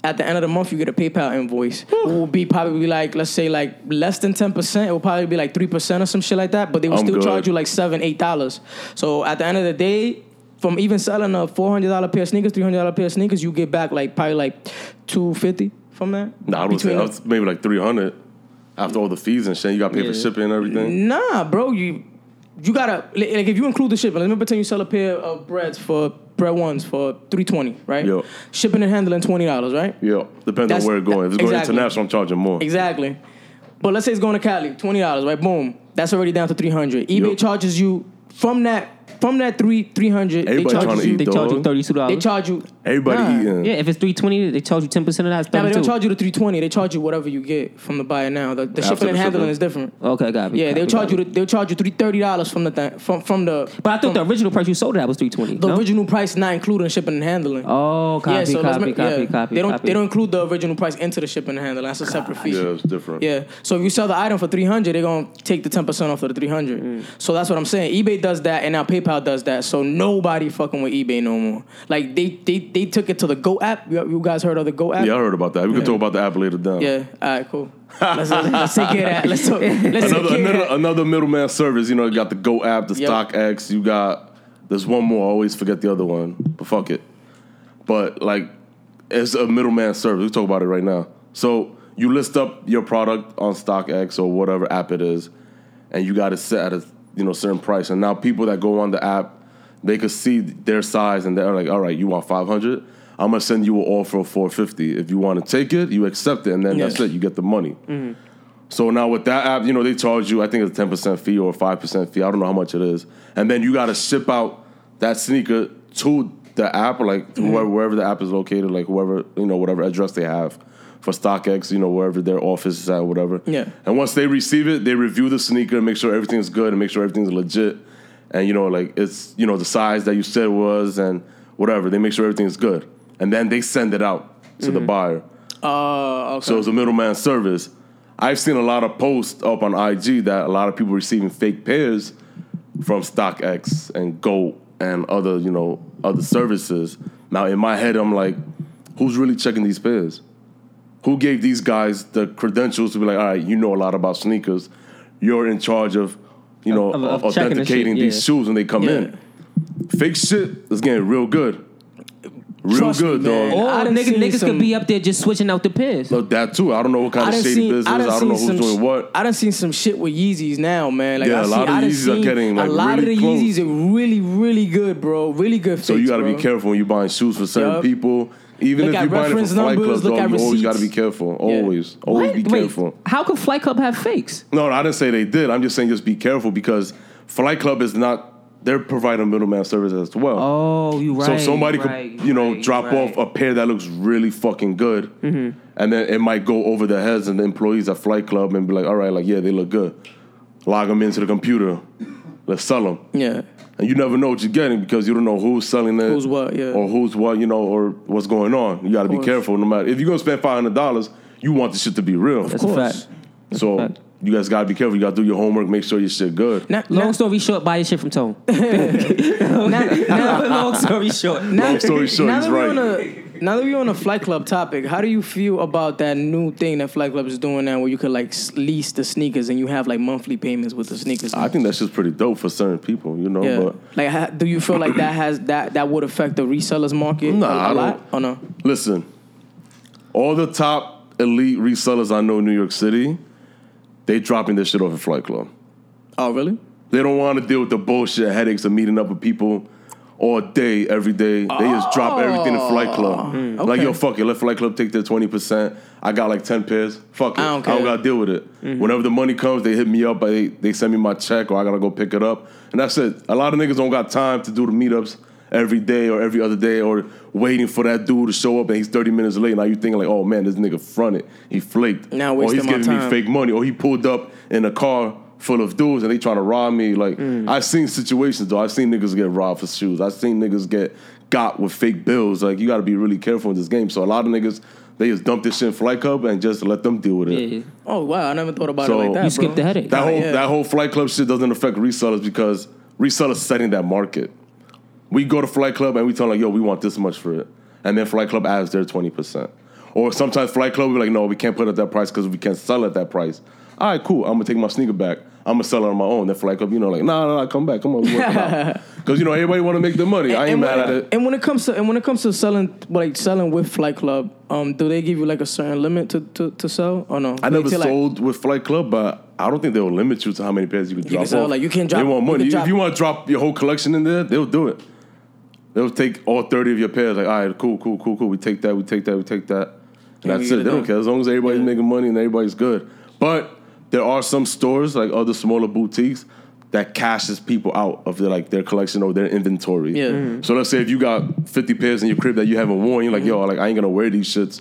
at the end of the month you get a PayPal invoice. It will be probably like let's say like less than ten percent. It will probably be like three percent or some shit like that. But they will I'm still good. charge you like seven, eight dollars. So at the end of the day. From even selling a four hundred dollar pair of sneakers, three hundred dollar pair of sneakers, you get back like probably like two fifty from that. Nah, I would say I was maybe like three hundred after all the fees and shit. You got to pay for shipping and everything. Nah, bro, you you gotta like like, if you include the shipping. Let me pretend you sell a pair of breads for bread ones for three twenty, right? Yeah. Shipping and handling twenty dollars, right? Yeah, depends That's- on where it's going. If it's going exactly. international, I'm charging more. Exactly. But let's say it's going to Cali, twenty dollars, right? Boom, that's already down to three hundred. eBay Yo. charges you from that from that three three hundred. They Everybody charge trying you. eat, they charge you dog. thirty two They dollars. charge you. Everybody Nah. eating. Yeah, if it's three twenty, they charge you ten percent of that. Nah, but they don't two. charge you the three twenty. They charge you whatever you get from the buyer now. The, the After shipping and handling shipping. is different. Okay, got me. Yeah, they'll charge you. The, they'll charge you three thirty dollars from the th- from from the. But I thought from the original price you sold it at was three twenty. the no? original price not including shipping and handling. Oh, copy, yeah, so let's copy, make- copy, yeah. copy, They don't copy. they don't include the original price into the shipping and handling. That's a separate fee. Yeah, it's different. Yeah. So if you sell the item for three hundred, they're gonna take the ten percent off of the three hundred. Mm. So that's what I'm saying. eBay does that, and now PayPal does that. So nobody fucking with eBay no more. Like they they they took it to the Go app. You, you guys heard of the Go app? Yeah, I heard about that. We can talk about the app later down. Yeah. All right. Cool. Let's, let's take care of that. Let's talk. Let's Another, care of another, that. another middleman service. You know, you got the Go app, the Yep. StockX. You got there's one more. I always forget the other one, but fuck it. But like, it's a middleman service. We talk about it right now. So you list up your product on StockX or whatever app it is, and you got it set at a you know certain price. And now people that go on the app, they could see their size and they're like, all right, you want five hundred. I'm gonna send you an offer of 450. If you want to take it, you accept it, and then Yeah. that's it. You get the money. So now with that app, you know, they charge you, I think it's a 10% fee or a 5% fee. I don't know how much it is. And then you got to ship out that sneaker to the app, or like Mm-hmm. whoever, wherever the app is located, like whoever, you know, whatever address they have for StockX, you know, wherever their office is at, whatever. Yeah. And once they receive it, they review the sneaker, make sure everything's good and make sure everything's legit. And, you know, like it's, you know, the size that you said was and whatever. They make sure everything's good. And then they send it out to the buyer. Uh, okay. So it's a middleman service. I've seen a lot of posts up on IG that a lot of people receiving fake pairs from StockX and Go and other, you know, other services. Now in my head, I'm like, who's really checking these pairs? Who gave these guys the credentials to be like, all right, you know a lot about sneakers. You're in charge of, you know, Of- of- of checking the authenticating shit, these shoes when they come Yeah. in. Fake shit is getting real good. Real Trust good, man. dog. Or I done niggas, seen niggas some- could be up there just switching out the pairs. Look, that too. I don't know what kind I of done shady seen, business. I I, don't seen know who's some doing sh- what. I done seen some shit with Yeezys now, man. Like Yeah, I a see, lot of Yeezys are getting, like, a lot really of the close. Yeezys are really, really good, bro. Really good. So you got to be careful when you're buying shoes for certain Yup. people. Even Look if you're buying it from Flight numbers, Club, at you always got to be careful. Always, always What? be Wait, careful. How could Flight Club have fakes? No, no, I didn't say they did. I'm just saying just be careful because Flight Club is not. They're providing middleman service as well. Oh, you right. so somebody right, could, you know, right, drop right. off a pair that looks really fucking good, Mm-hmm. and then it might go over the heads of the employees at Flight Club and be like, "All right, like yeah, they look good. Log them into the computer. Let's sell them." Yeah. And you never know what you're getting because you don't know who's selling it, Who's what, yeah. or who's what, you know, or what's going on. You got to be careful. No matter if you're gonna spend five hundred dollars, you want the shit to be real. That's a course. fact. so fact. you guys got to be careful. You got to do your homework. Make sure your shit good. Now, Long now, story short, buy your shit from Tone. Long story short. now, Long story short, now he's that we're right. Now that we're on a Flight Club topic, how do you feel about that new thing that Flight Club is doing now, where you could like lease the sneakers and you have like monthly payments with the sneakers? I think that's just pretty dope for certain people, you know. yeah. But like, ha, do you feel like that has that that would affect the resellers market Nah, a, I a don't- lot? Or no? listen, all the top elite resellers I know in New York City, they dropping this shit off at Flight Club. Oh, really? They don't want to deal with the bullshit headaches of meeting up with people all day, every day. They just drop everything in oh. Flight Club. Mm. Like, okay. yo, fuck it. Let Flight Club take their 20%. I got like 10 pairs. Fuck it. I don't don't, got to deal with it. Mm-hmm. Whenever the money comes, they hit me up. They, they send me my check or I got to go pick it up. And that's it. A lot of niggas don't got time to do the meetups every day or every other day or waiting for that dude to show up and he's 30 minutes late. Now you thinking like, oh man, this nigga fronted. He flaked. Now or wasting he's my giving me time. fake money. Or he pulled up in a car full of dudes and they trying to rob me. Like mm. I've seen situations though. I've seen niggas get robbed for shoes. I've seen niggas get got with fake bills. Like you got to be really careful in this game. So a lot of niggas they just dump this shit in Flight Club and just let them deal with it. Yeah. Oh wow, I never thought about So- it like that. You skipped bro. the headache. That Oh, whole yeah. that whole Flight Club shit doesn't affect resellers because resellers setting that market. We go to Flight Club and we tell them like, yo, we want this much for it, and then Flight Club adds their twenty percent. Or sometimes Flight Club will be like, no, we can't put it at that price because we can't sell at that price. All right, cool. I'm gonna take my sneaker back. I'm gonna sell it on my own. Flight Club, you know, like, nah, nah, nah, come back, come on, because you know everybody want to make the money. I ain't mad at it. And when it comes to and when it comes to selling like selling with Flight Club, um, do they give you like a certain limit to, to, to sell or no? I They never tell, like- sold with Flight Club, but I don't think they'll limit you to how many pairs you could drop can sell, like, you can't drop- They want money. can drop- if you want to drop your whole collection in there, they'll do it. They'll take all thirty of your pairs. Like, all right, cool, cool, cool, cool. We take that. We take that. We take that. And Yeah, that's it. it They don't care as long as everybody's Yeah. making money and everybody's good. But there are some stores like other smaller boutiques that cashes people out of their like their collection or their inventory. Yeah. Mhm. So let's say if you got fifty pairs in your crib that you haven't worn, you're like, yo, like I ain't gonna wear these shits.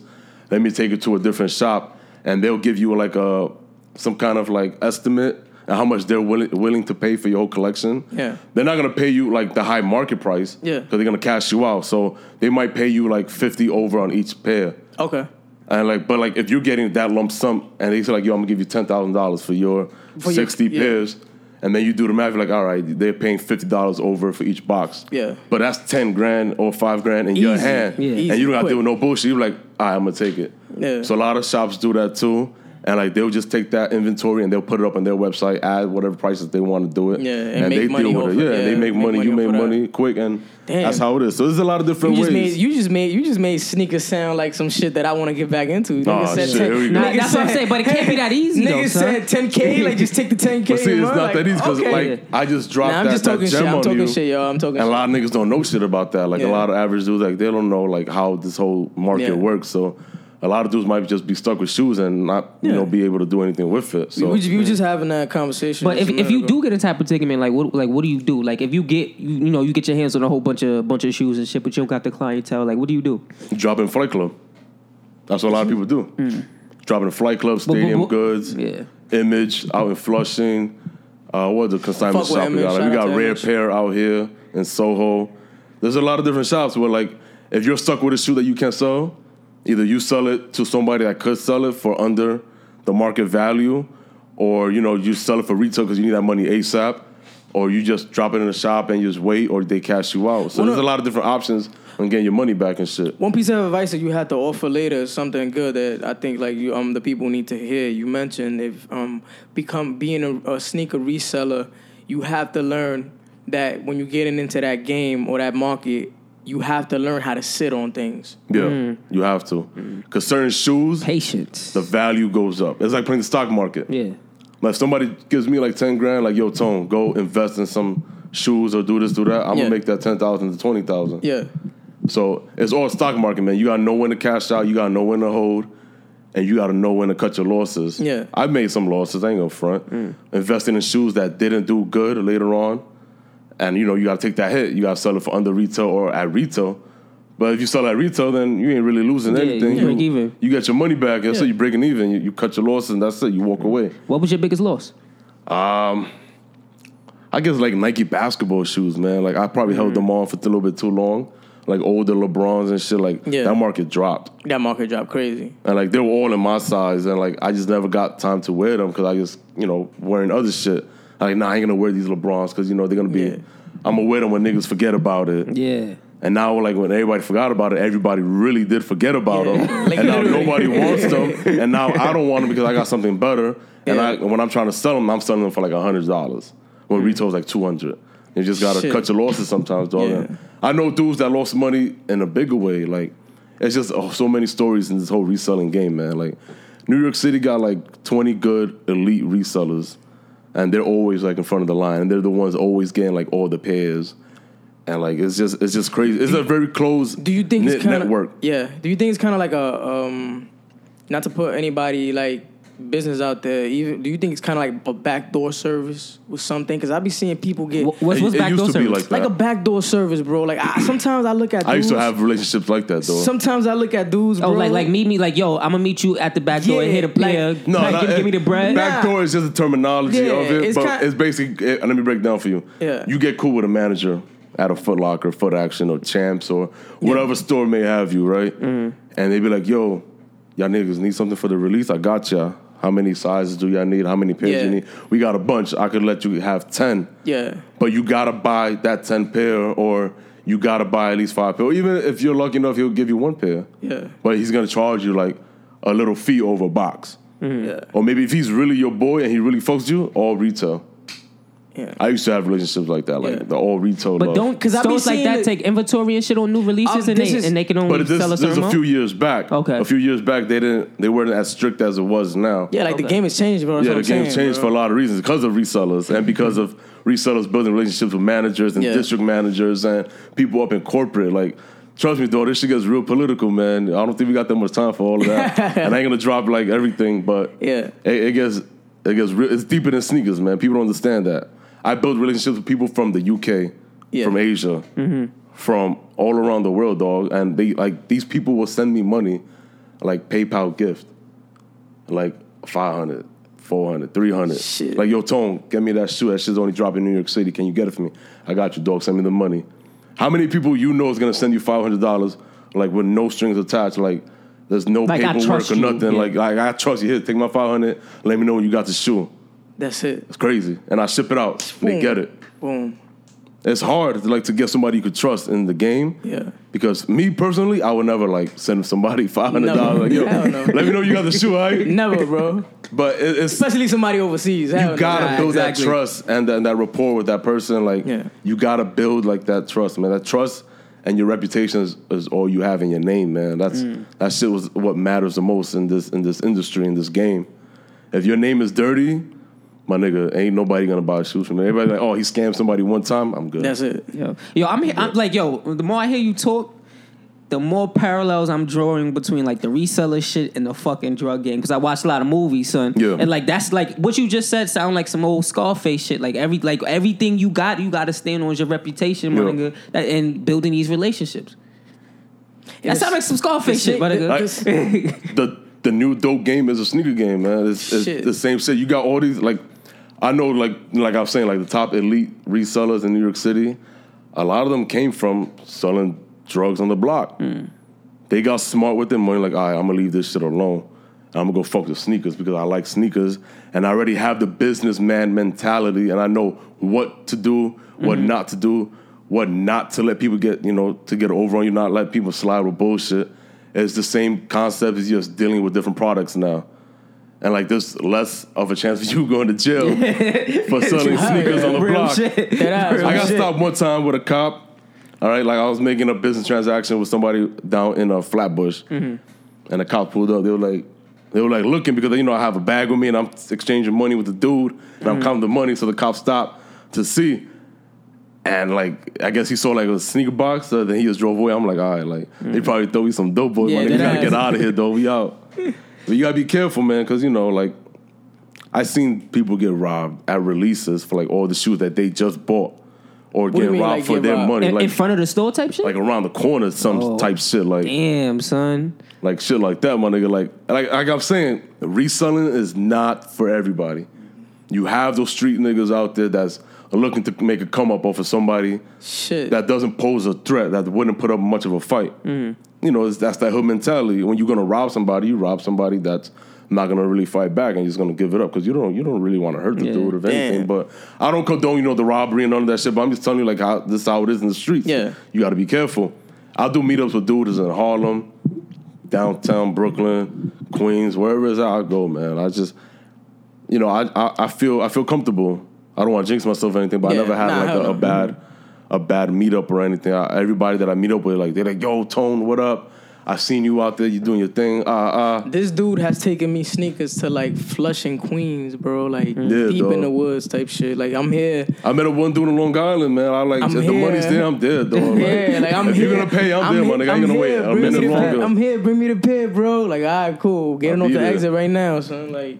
Let me take it to a different shop, and they'll give you like a some kind of like estimate and how much they're willing willing to pay for your whole collection. Yeah. They're not gonna pay you like the high market price. Yeah. Because they're gonna cash you out. So they might pay you like fifty over on each pair. Okay. And like, but like, if you're getting that lump sum, and they say like, "Yo, I'm gonna give you ten thousand dollars for your For your- sixty yeah. pairs," and then you do the math, you're like, "All right, they're paying fifty dollars over for each box." Yeah. But that's ten grand or five grand in your hand, Yeah. and Easy, you don't got to deal with no bullshit. You're like, "All right, I'm gonna take it." Yeah. So a lot of shops do that too. And like they'll just take that inventory and they'll put it up on their website, add whatever prices they want to do it, Yeah, and make they money deal with it. Yeah, yeah, they make make money. money You make of that. money quick, and Damn. that's how it is. So there's a lot of different You just ways. made you just made you just made sneakers sound like some shit that I want to get back into. Nigga Oh, said shit, here we go. Nah, that's what I'm saying, but it can't be that easy, though, Nigga son. said 10k, like just take the 10k. But see, it's not Like, that easy because okay. like I just dropped Nah, I'm that, just that talking gem shit. I'm on talking you, shit, yo. I'm talking and a lot of niggas don't know shit about that. Like a lot of average dudes, like they don't know like how this whole market works. So a lot of dudes might just be stuck with shoes and not you Yeah. know be able to do anything with it. So we, we were just having that conversation. But if, if you do get a type of predicament, like what like what do you do? Like if you get you, you know you get your hands on a whole bunch of bunch of shoes and shit, but you don't got the clientele. Like what do you do? drop in Flight Club. That's what a lot of people do. Drop in Flight Club, Mm. but- Stadium but- Goods, Yeah. Image out in Flushing. Uh, what the consignment Fuck shop we got? Like, we got Rare Image. Pair out here in Soho. There's a lot of different shops where like if you're stuck with a shoe that you can't sell, either you sell it to somebody that could sell it for under the market value, or you know you sell it for retail because you need that money ASAP, or you just drop it in the shop and you just wait, or they cash you out. So Well, there's no- a lot of different options on getting your money back and shit. One piece of advice that you had to offer later is something good that I think like you um the people need to hear. You mentioned if um become being a, a sneaker reseller, you have to learn that when you're getting into that game or that market, you have to learn how to sit on things. Yeah, mm. you have to. Mm. Because certain shoes, Patience. the value goes up. It's like playing the stock market. yeah. Like if somebody gives me like 10 grand, like, yo, Tone, go invest in some shoes or do this, do that, I'm Yeah. gonna make that 10,000 to 20,000. Yeah, So it's all stock market, man. You gotta know when to cash out, you gotta know when to hold, and you gotta know when to cut your losses. Yeah. I've made some losses, I ain't gonna front. Mm. Investing in shoes that didn't do good later on. And you know, you gotta take that hit. You gotta sell it for under retail or at retail. But if you sell at retail, then you ain't really losing Yeah, anything. you break even. You get your money back, and so Yeah. you're breaking even. You, you cut your losses, and that's it. You walk away. What was your biggest loss? Um, I guess like Nike basketball shoes, man. Like I probably held them on for a little bit too long. Like older LeBrons and shit. Like Yeah. that market dropped, that market dropped crazy. and like they were all in my size, and like I just never got time to wear them because I just you know wearing other shit. Like nah, I ain't gonna wear these LeBrons because you know they're gonna be. Yeah. I'm gonna wear them when niggas forget about it. Yeah. And now, like when everybody forgot about it, everybody really did forget about Yeah. them, Like, and now nobody wants them. And now I don't want them because I got something better. And Yeah. I, when I'm trying to sell them, I'm selling them for like hundred dollars. When mm. retail's like two hundred. You just gotta Shit. cut your losses sometimes, dog. Yeah. I know dudes that lost money in a bigger way. Like it's just oh, so many stories in this whole reselling game, man. Like New York City got like 20 good elite resellers, and they're always like in front of the line, and they're the ones always getting like all the pairs. And like it's just it's just crazy. It's a very close Do you think it's kind of network. Yeah. Do you think it's kind of like a um, not to put anybody like business out there? Even do you think it's kind of like a backdoor service with something? Because I be seeing people get What's It- what's it backdoor used to be service? like like a that. backdoor service, bro. Like I, sometimes I look at. Dudes, I used to have relationships like that though. Sometimes I look at dudes, bro. Oh, like like meet me like yo, I'm gonna meet you at the back door and hit a player. like- no, like, no, give, give me the bread. Nah. Backdoor is just the terminology Yeah, of it, it's but kind- it's basically. It, let me break down for you. Yeah. You get cool with a manager at a Foot Locker, Foot Action, or Champs, or whatever store may have you, right? Mm-hmm. And they be like, "Yo, y'all niggas need something for the release? I got ya. How many sizes do y'all need? How many pairs Yeah. you need? We got a bunch. I could let you have ten, yeah, but you gotta buy that ten pair, or you gotta buy at least five pair. Or even if you're lucky enough, he'll give you one pair. yeah, But he's gonna charge you like a little fee over a box. yeah, Or maybe if he's really your boy and he really fucks you, all retail. Yeah. I used to have relationships like that, like Yeah. the all retail. But love. don't 'Cause I be stores like that it- take inventory and shit on new releases Um, and they is- and they can only But this, sell a certain is a few years back. Okay. A few years back, they didn't. They weren't as strict as it was now. Yeah, like the game has changed, bro. That's yeah. The I'm saying, changed bro. for a lot of reasons because of resellers and because of resellers building relationships with managers and Yeah. district managers and people up in corporate. Like, trust me, though, this shit gets real political, man. I don't think we got that much time for all of that. and I ain't gonna drop like everything, but Yeah. it, it gets it gets real, it's deeper than sneakers, man. People don't understand that. I built relationships with people from the UK, Yeah. from Asia, mm-hmm. from all around the world, dog. And they like these people will send me money, like PayPal gift, like 500, 400, 300. Shit. Like, yo, Tone, get me that shoe. That shit's only dropping in New York City. Can you get it for me? I got you, dog. Send me the money. How many people you know is gonna send you five hundred dollars, like with no strings attached, like there's no Like, paperwork or you, nothing. yeah. Like, like I trust you. Here, take my five hundred. Let me know when you got the shoe. That's it. It's crazy, and I ship it out. and They get it. Boom. It's hard to like to get somebody you could trust in the game. Yeah. Because me personally, I would never like send somebody five hundred dollars. Like, yo, no. let me know you got the shoe, right? Never, bro. But it, it's Especially somebody overseas. Hell you gotta build exactly. that trust and, and that rapport with that person. Like Yeah. you gotta build like that trust, man. That trust and your reputation is, is all you have in your name, man. That's Mm. that shit was what matters the most in this in this industry in this game. If your name is dirty, my nigga, ain't nobody gonna buy shoes from me. Everybody like, oh, he scammed somebody one time. I'm good. That's it. Yo, yo, I'm, he- I'm like, yo. The more I hear you talk, the more parallels I'm drawing between like the reseller shit and the fucking drug game because I watch a lot of movies, son. Yeah. And like that's like what you just said sound like some old Scarface shit. Like every like everything you got, you got to stand on is your reputation, my Yeah. nigga, that, and building these relationships. That It's- sounds like some Scarface shit, my shit- nigga. the the new dope game is a sneaker game, man. It's, it's the same shit. You got all these like I know like like I was saying like the top elite resellers in New York City. A lot of them came from selling drugs on the block. Hmm. They got smart with their money. Like, all right, I'm gonna leave this shit alone. And I'm gonna go fuck with sneakers because I like sneakers and I already have the businessman mentality and I know what to do, what mm-hmm. not to do, what not to let people get, you know, to get over on you, not let people slide with bullshit. It's the same concept as just dealing with different products now. And like there's less of a chance of you going to jail for selling sneakers on the Real block. shit. Ass, I got shit. stopped one time with a cop. All right, like I was making a business transaction with somebody down in a Flatbush, mm-hmm. and the cop pulled up. They were like, they were like looking because you know I have a bag with me and I'm exchanging money with the dude, and I'm mm-hmm. counting the money. So the cop stopped to see, and like I guess he saw like a sneaker box. So then he just drove away. I'm like, all right, like they mm. probably throw me some dope boy. Yeah. You dead gotta ass. get out of here though. We out. But you gotta be careful, man, because you know like. I seen people get robbed at releases for like all the shoes that they just bought, or do you getting mean, robbed like, for get their robbed? money, in, like in front of the store type shit. like around the corner, some Oh. type shit, like Damn, son. like shit like that, my nigga. Like like like I'm saying, reselling is not for everybody. You have those street niggas out there that's looking to make a come up off of somebody Shit. that doesn't pose a threat, that wouldn't put up much of a fight. Mm. You know, it's, that's that hood mentality. When you're gonna rob somebody, you rob somebody that's not gonna really fight back and you're just gonna give it up because you don't you don't really want to hurt the Yeah. dude anything. Damn. But I don't condone you know the robbery and none of that shit. But I'm just telling you like how this is how it is in the streets. Yeah. you got to be careful. I'll do meetups with dudes in Harlem, downtown Brooklyn, Queens, wherever it's at, I go, man. I just, you know, I, I I feel I feel comfortable. I don't want to jinx myself or anything, but Yeah, I never had nah, like a, a bad mm-hmm. A bad meetup or anything. I, everybody that I meet up with, like they're like, "Yo, Tone, what up? I seen you out there. You doing your thing. Ah, ah." This dude has taken me sneakers to like Flushing, Queens, bro. Like deep dog. in the woods type shit. Like I'm here. I met a one dude in Long Island, man. I like I'm if the money's there, I'm there, dog. Like, yeah, like I'm if here. you're gonna pay, I'm, there, my nigga. I ain't gonna wait a Bring minute me the- longer. I'm here. Bring me the pit, bro. Like, all right, cool. Getting I'll off the there. exit right now, son. Like,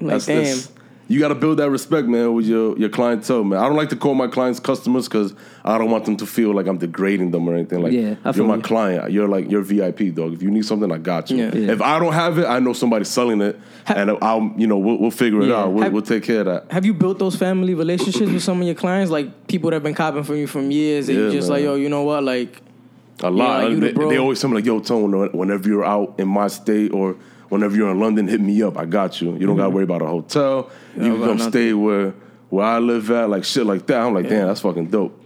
I'm like That's, damn. that's- you got to build that respect, man, with your, your clientele, man. I don't like to call my clients customers because I don't want them to feel like I'm degrading them or anything. Like, Yeah, you're my you. client. You're like you're VIP, dog. If you need something, I got you. Yeah. Yeah. If I don't have it, I know somebody selling it, and I'll you know we'll, we'll figure it out. We'll, Have- we'll take care of that. Have you built those family relationships with some of your clients? Like people that have been copping from you from years, and Yeah, you just man. like, yo, you know what? Like, A lot. like, the they, bro. they always tell me like, "Yo, Tone, whenever you're out in my state or whenever you're in London, hit me up. I got you. You don't gotta mm-hmm. worry about a hotel. Yeah, you can about come nothing. stay where where I live at, like shit like that." I'm like, "Damn, that's fucking dope."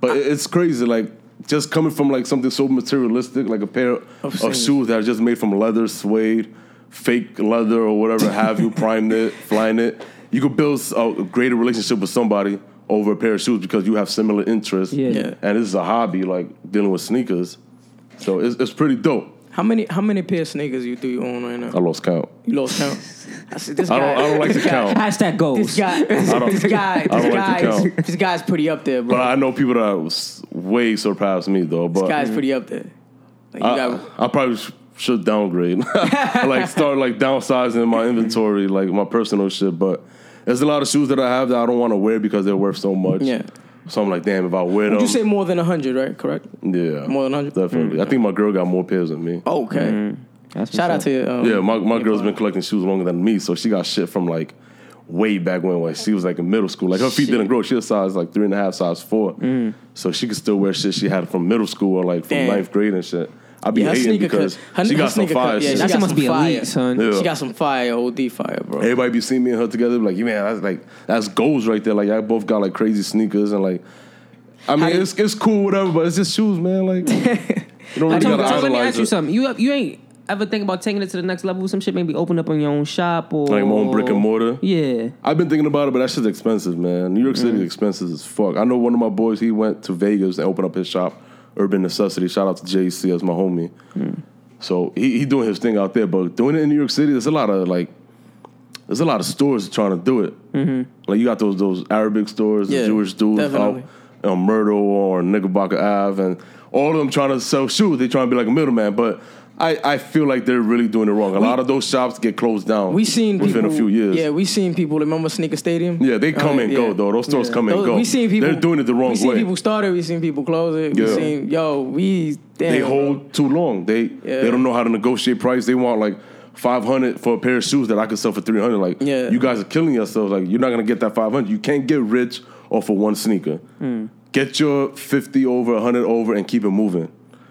But it- it's crazy, like just coming from like something so materialistic, like a pair of, Of of shoes. shoes that are just made from leather, suede, fake leather or whatever have you, primed it, flying it. You could build a greater relationship with somebody over a pair of shoes because you have similar interests. Yeah. Yeah. And this is a hobby, like dealing with sneakers. So it's, it's pretty dope. How many how many pair of sneakers you do you own right now? I lost count. You lost count. I said this I don't, I don't like to guy- count. Hashtag goals. This guy, don't- this guy, I this don't like to guy, count. this guy's pretty up there, bro. But I know people that was way surpass me though. this But guy's pretty up there. Like you I, got, I probably should downgrade. like start like downsizing my inventory, like my personal shit. But there's a lot of shoes that I have that I don't want to wear because they're worth so much. Yeah. So I'm like, damn, if I wear them, would you say more than hundred, right? Correct. yeah, more than 100? Definitely. I think my girl got more pairs than me. Okay. That's Shout out to you. Um, Yeah, my, my your girl's been collecting shoes longer than me, so she got shit from like way back when, when she was like in middle school. Like her feet Shit. Mm. didn't grow. She was size like three and a half, size four. So she could still wear shit she had from middle school or like from Damn. ninth grade and shit. I be Yeah, hating because her- she her got some fire cut- yeah, shit. she That got shit must some be fire. elite, son. Yeah. She got some fire, OD fire, bro. Everybody be seeing me and her together, like, man, that's like that's goals right there. Like y'all both got like crazy sneakers and like, I mean, How you- it's it's cool, whatever, but it's just shoes, man. Like, you don't really gotta let me ask you something. You you ain't ever think about taking it to the next level with some shit? Maybe open up on your own shop or Like my own brick and mortar. Yeah. I've been thinking about it, but that shit's expensive, man. New York City mm. is expensive as fuck. I know one of my boys, he went to Vegas and opened up his shop, Urban Necessity. Shout out to JC as my homie. So he, he doing his thing out there, but doing it in New York City, there's a lot of like, there's a lot of stores trying to do it. Mm-hmm. Like you got those those Arabic stores, Yeah, the Jewish stores out on Myrtle or Knickerbocker Ave, and all of them trying to sell shoes. They trying to be like a middleman, but. I, I feel like they're really doing it wrong. A lot of those shops get closed down. We seen within people, a few years. Yeah, we seen people. Remember Sneaker Stadium? Yeah, they come Uh, and go, though. Those stores come and Those- go. We seen people. They're doing it the wrong way. we seen way. people start it. We seen people close it. We Yeah. seen yo. We damn, they hold too long. They Yeah. they don't know how to negotiate price. They want like five hundred for a pair of shoes that I could sell for three hundred. Like Yeah. you guys are killing yourselves. Like you're not gonna get that five hundred. You can't get rich off of one sneaker. Hmm. Get your fifty over, hundred over, and keep it moving.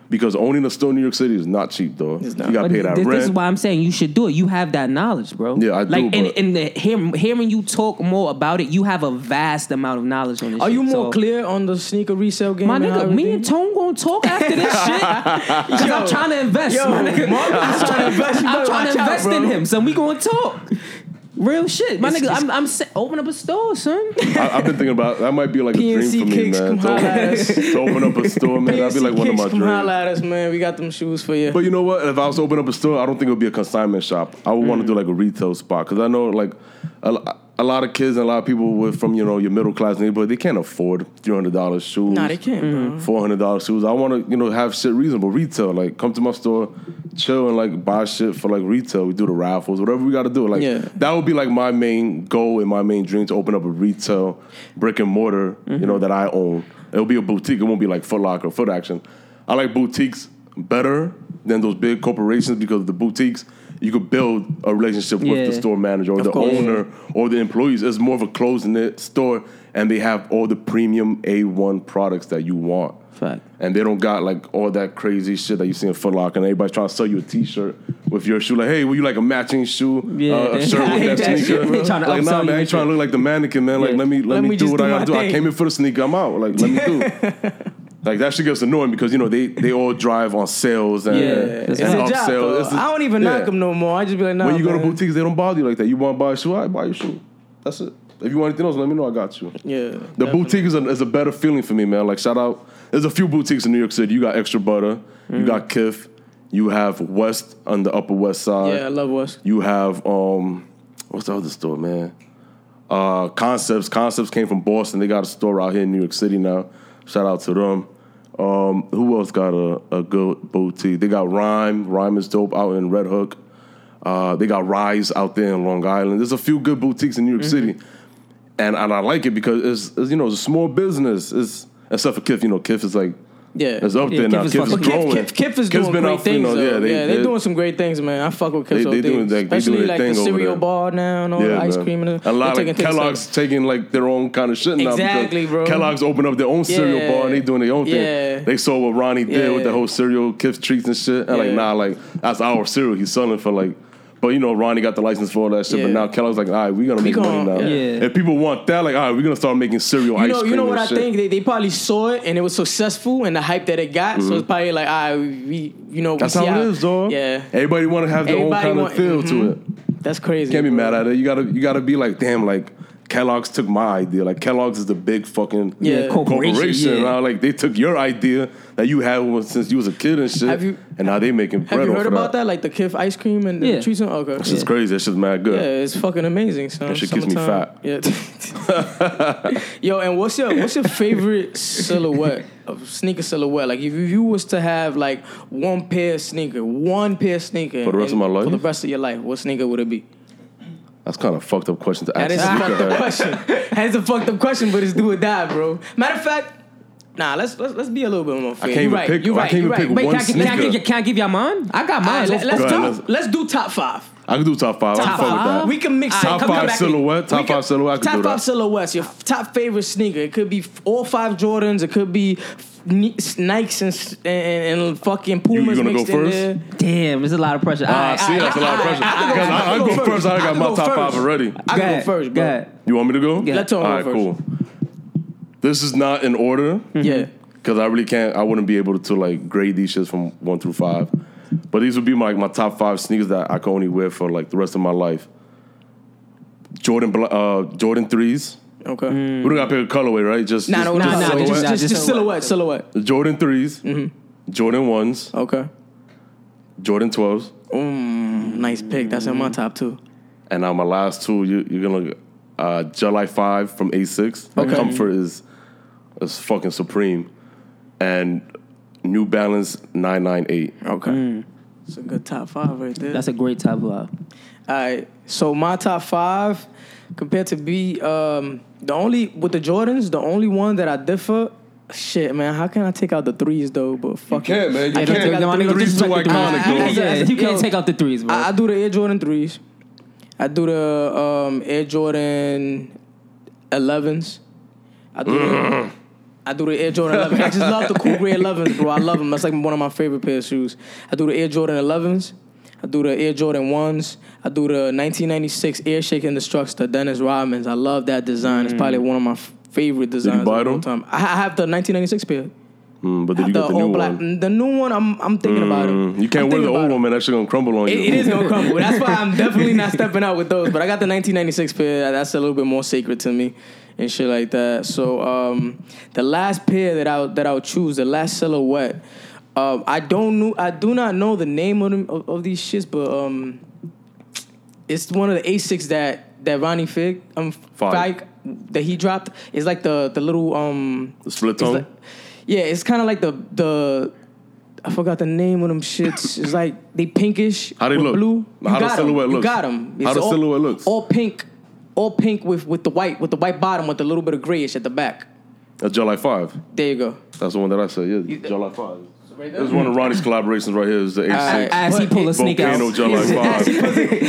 Because owning a store in New York City is not cheap, though. It's not. You got to But pay that this, rent. this is why I'm saying you should do it. You have that knowledge, bro. Yeah, I do, Like, and, and the, hearing, hearing you talk more about it, you have a vast amount of knowledge on this. Are shit. you more So- clear on the sneaker resale game? My and nigga, me and Tone gonna talk after this shit. Cause I'm trying to invest, Yo, my nigga. Marcus is trying to invest. I'm trying to watch out, invest in him, so we gonna talk. Real shit, my It's- nigga. it's- I'm I'm se- open up a store, son. I, I've been thinking about that. Might be like a dream for me, man. come To, us. to open up a store, man. That'd be like one of Kicks, my come dreams. holla at us, man. We got them shoes for you. But you know what? If I was to open up a store, I don't think it would be a consignment shop. I would Mm. want to do like a retail spot because I know like a, lo- a lot of kids and a lot of people with from you know your middle class neighborhood they can't afford three hundred dollars shoes. nah, they can't. Mm-hmm. Four hundred dollars shoes. I want to you know have shit reasonable retail. Like come to my store, chill and like buy shit for like retail. We do the raffles, whatever we got to do. Like Yeah. that would be like my main goal and my main dream to open up a retail brick and mortar. You know mm-hmm. that I own. It'll be a boutique. It won't be like Foot Locker, Foot Action. I like boutiques better than those big corporations because the boutiques you could build a relationship with the store manager or the course. owner or the employees. It's more of a closed knit store, and they have all the premium A one products that you want. Fact. And they don't got like all that crazy shit that you see in Foot Locker, and everybody's trying to sell you a T-shirt with your shoe. Like, hey, would you like a matching shoe? Yeah. uh, a shirt with that that sneaker. shit. Trying to like, nah, man, I ain't trying to look like the mannequin, man. Like, Yeah. let me let, Let me, me do what do I gotta do. I came in for the sneaker. I'm out. Like, let me do. Like that shit gets annoying because you know they they all drive on sales and, Yeah, and it's It's a job. though. It's a- I don't even yeah. knock them no more. I just be like, nah. When you go to boutiques, they don't bother you like that. You want to buy a shoe, I buy your shoe. That's it. If you want anything else, let me know. I got you. Yeah. The boutique is a, is a better feeling for me, man. Like shout out. There's a few boutiques in New York City. You got Extra Butter. You got Kith. You have West on the Upper West Side. Yeah, I love West. You have um, what's the other store, man? Uh, Concepts. Concepts came from Boston. They got a store out here in New York City now. Shout out to them. Um, who else got a, a good boutique? They got Rhyme. Rhyme is dope out in Red Hook. Uh, they got Rise out there in Long Island. There's a few good boutiques in New York City, and and I like it because it's, it's you know it's a small business. It's except for Kith. You know, Kith is like Yeah. it's up Yeah, there Kith now. is Kith fucking- is But growing. Kith, Kith, Kith is Kith's doing been great out for, you things. know, though. yeah, they- yeah, they're they- doing some great things, man. I fuck with Kith. They- they doing things. their- they doing Especially their like thing the cereal bar now and all the ice man. cream. And a lot of taking things Kellogg's taking like their own kind of shit now. Exactly, because bro. Kellogg's opened up their own cereal Yeah. bar and they doing their own thing. Yeah. They saw what Ronnie did with the whole cereal Kith treats and shit. And like, Yeah. nah, like that's our cereal. He's selling for like. But you know, Ronnie got the license for all that shit. But Yeah. now Kellogg's like, all right, we're gonna make gon- money now. yeah. If people want that, like, all right, we're gonna start making cereal You ice know, cream. you know what I shit. think? They, they probably saw it and it was successful and the hype that it got. So it's probably like, all right, we, you know, we Mm-hmm. That's how it is, dog. Yeah, Everybody want to have their own kind want- of feel to mhm. it. that's crazy. Can't be bro. mad at it. You gotta you gotta be like, damn, like Kellogg's took my idea. Like Kellogg's is the big fucking Yeah, corporation, corporation. yeah. Now, like they took your idea that you had when- since you was a kid and shit, Have you- and now they making bread Have you heard of about that? Like the Kith ice cream and Yeah. the treats? and- Okay. That shit's crazy. That shit's mad good. Yeah, it's fucking amazing. Son. That shit keeps me fat. Yeah. Yo, and what's your what's your favorite silhouette of sneaker silhouette? Like if you was to have like one pair of sneaker, one pair of sneaker For the rest of my life? for the rest of your life, what sneaker would it be? That's kind of fucked up question to ask. That is a fucked up question. That's a fucked up question, but it's do or die, bro. Matter of fact, nah, let's let's, let's be a little bit more fair. I can't even right. pick- You I right. can't you even right. pick Wait, one can I, can, I sneaker. give, can I give y'all mine? I got mine. right, let, let's do let's- let's do top five. I can do top five. I Top can fuck with five. that. We can mix top come- come five back. silhouette. Top can- five silhouette. I can top five silhouettes. Your top favorite sneaker. It could be all five Jordans. It could be Nikes and, and, and fucking Pumas You gonna go mixed in first? there. Damn, there's a lot of pressure. Ah, All right, see, all that's a right, lot of pressure. right, all right, Because all right. I, I go first. I I got can my go top first. five already. I Go can go first, go bro. ahead. You want me to go? Yeah. Let Tone All go right, first. cool. This is not in order. Yeah. because I really can't. I wouldn't be able to like grade these shits from one through five. But these would be my my top five sneakers that I can only wear for like the rest of my life. Jordan Bla- uh, Jordan threes. Okay. We don't gotta pick a colorway, right? Just Nah, just, no, just nah, nah, silhouette. just, Nah, just, just just silhouette, silhouette. The Jordan 3s Jordan ones, Okay. Jordan twelves, Mm, nice pick. That's in my top two. and now my last two. You, you're gonna uh, Gel-Lyte five from Asics. The Okay. comfort is is fucking supreme, and New Balance 998. Okay. It's a good top five right there. That's a great top five. All right. So my top five compared to B, um, the only with the Jordans, the only one that I differ. Shit, man, how can I take out the threes though? But fuck it. can't, man. You I can't. take out the nigga, threes. Threes too iconic, though. Yeah, you can't Yo, take out the threes, bro. I, I do the Air Jordan threes. I do the um, Air Jordan 11s. I do the, I do the Air Jordan 11. I just love the cool gray 11s, bro. I love them. That's like one of my favorite pair of shoes. I do the Air Jordan 11s. I do the Air Jordan 1s. I do the 1996 Air Shake Ndestrukts, the Dennis Rodmans. I love that design. It's probably one of my f- favorite designs buy of all them? time. I ha- I have the 1996 pair. Mm, but then you the get the new black. one. The new one, I'm I'm thinking about it. Mm, you can't I'm wear the old one, man. That shit gonna crumble on you. It, it is gonna crumble. That's why I'm definitely not stepping out with those. But I got the 1996 pair. That's a little bit more sacred to me, and shit like that. So um, the last pair that I that I would choose, the last silhouette. Um, I don't know. I do not know the name of them of, of these shits, but um, it's one of the Asics that that Ronnie Fieg um Fike. That he dropped. It's like the the little um The split it's tone. like- yeah, it's kind of like the the. I forgot the name of them shits. It's like they pinkish. How they look? Blue. How the silhouette You looks? got them. How the silhouette looks? All pink, all pink with with the white with the white bottom with a little bit of grayish at the back. That's Gel-Lyte 5. There you go. That's the one that I said. Yeah, Gel-Lyte 5. This is one of Ronnie's collaborations right here. Is the Asics As he pull a sneak out. Volcano Gel-Lyte 5.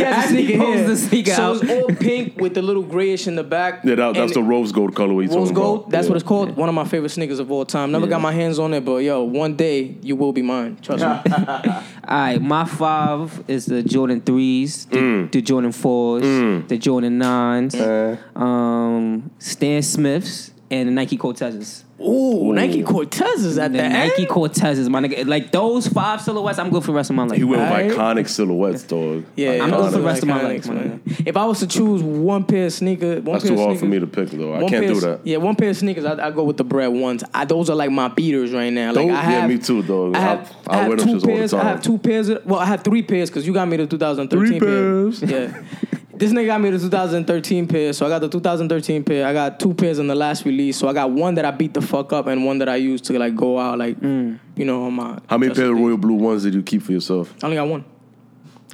As he he pulls the sneaker so out. it's all pink with the little grayish in the back. Yeah, that, that's And the rose gold colorway. you Rose talking gold. about. That's Yeah. what it's called. One of my favorite sneakers of all time. Never got my hands on it, but yo, one day you will be mine. Trust me. All right, my five is the Jordan threes, the, Mm. the Jordan fours, the Jordan nines, Eh. um, Stan Smiths, and the Nike Cortezes. Ooh, Nike Cortezes at The, the, Nike end. Cortezes, my nigga. Like those five silhouettes, I'm good for the rest of my life. He went with Alright. iconic silhouettes, dog. Yeah, I'm good for the rest of my iconics, life, man. If I was to choose one pair of sneakers, one That's pair too of hard for me to pick, though. I one can't pair do of- that. Yeah, one pair of sneakers. I, I go with the bread ones. I, those are like my beaters right now. Like Those- I have, yeah, me too, dog. I have, I- I I have wear them two shits all the pairs. I have two pairs. Of, well, I have three pairs because you got me the 2013 Three pair. pairs. Yeah. This nigga got me the 2013 pair, so I got the 2013 pair. I got two pairs in the last release, so I got one that I beat the fuck up and one that I used to like go out, like Mm. you know, on my. How many just pairs of royal blue ones did you keep for yourself? I only got one.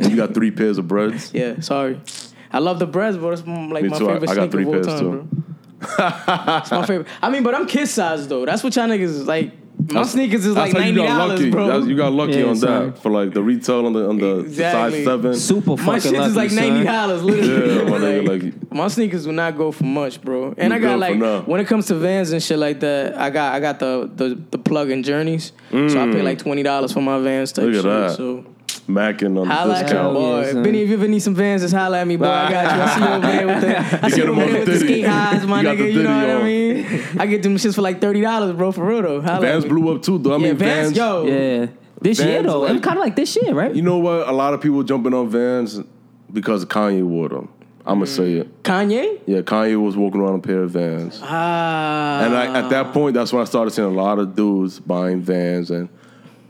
And you got three pairs of breads? Yeah, sorry. I love the breads, but it's mm, like Me my too. Favorite I got three of all pairs, time, too. bro. it's my favorite. I mean, but I'm kid size though. That's what y'all niggas is like. My sneakers is like you ninety got dollars, lucky. bro. That's- you got lucky Yeah, on son. that for like the retail on the on the Exactly. size seven. Super fucking my shit lucky, is like ninety dollars, literally. Yeah, my nigga, like, like- my sneakers will not go for much, bro. And You I got like when it comes to Vans and shit like that, I got I got the the, the plug in journeys, so I pay like twenty dollars for my Vans type Mm. Look at shit. that. So Macking on the holla at your discount. Hell boy. Benny, if you ever need some Vans, just holla at me, boy. I got you. I see you over there with the, I see get you them over there with the Diddy. skate highs, my You nigga. You know Diddy what I mean? I get them shits for like thirty dollars, bro. For real though. Holla Vans blew up too, though. I Yeah, Vans, Vans. yo. Yeah. This year though, are it was kind of like this year, right? You know what? A lot of people jumping on Vans because Kanye wore them. I'm gonna say it. Kanye. Yeah, Kanye was walking around a pair of Vans. Ah. And I, at that point, that's when I started seeing a lot of dudes buying Vans and,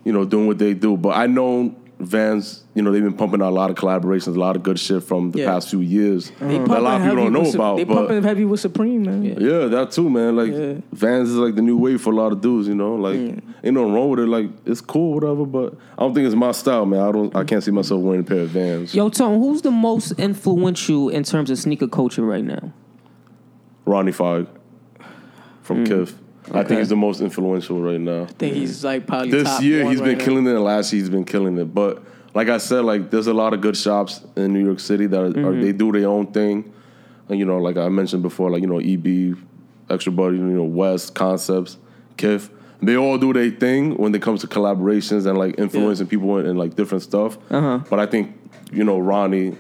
you know, doing what they do. But I know Vans, you know, they've been pumping out a lot of collaborations, a lot of good shit from the Yeah. past few years They that a lot of people don't know with Sup- about. They but pumping heavy with Supreme, man. yeah, that too, man. Like Yeah. Vans is like the new wave for a lot of dudes, you know. Like ain't nothing wrong with it. Like it's cool, whatever. But I don't think it's my style, man. I don't. I can't see myself wearing a pair of Vans. Yo, Tone, who's the most influential in terms of sneaker culture right now? Ronnie Fieg from hmm. Kith. I think he's the most influential right now. I think he's like probably this top year one he's been right now. killing it and last year he's been killing it but like i said like there's a lot of good shops in new york city that are, Mm-hmm. they do their own thing and you know like i mentioned before like you know eb extra butter you know west concepts kith they all do their thing when it comes to collaborations and like influencing people in, in like different stuff Uh-huh. but i think you know ronnie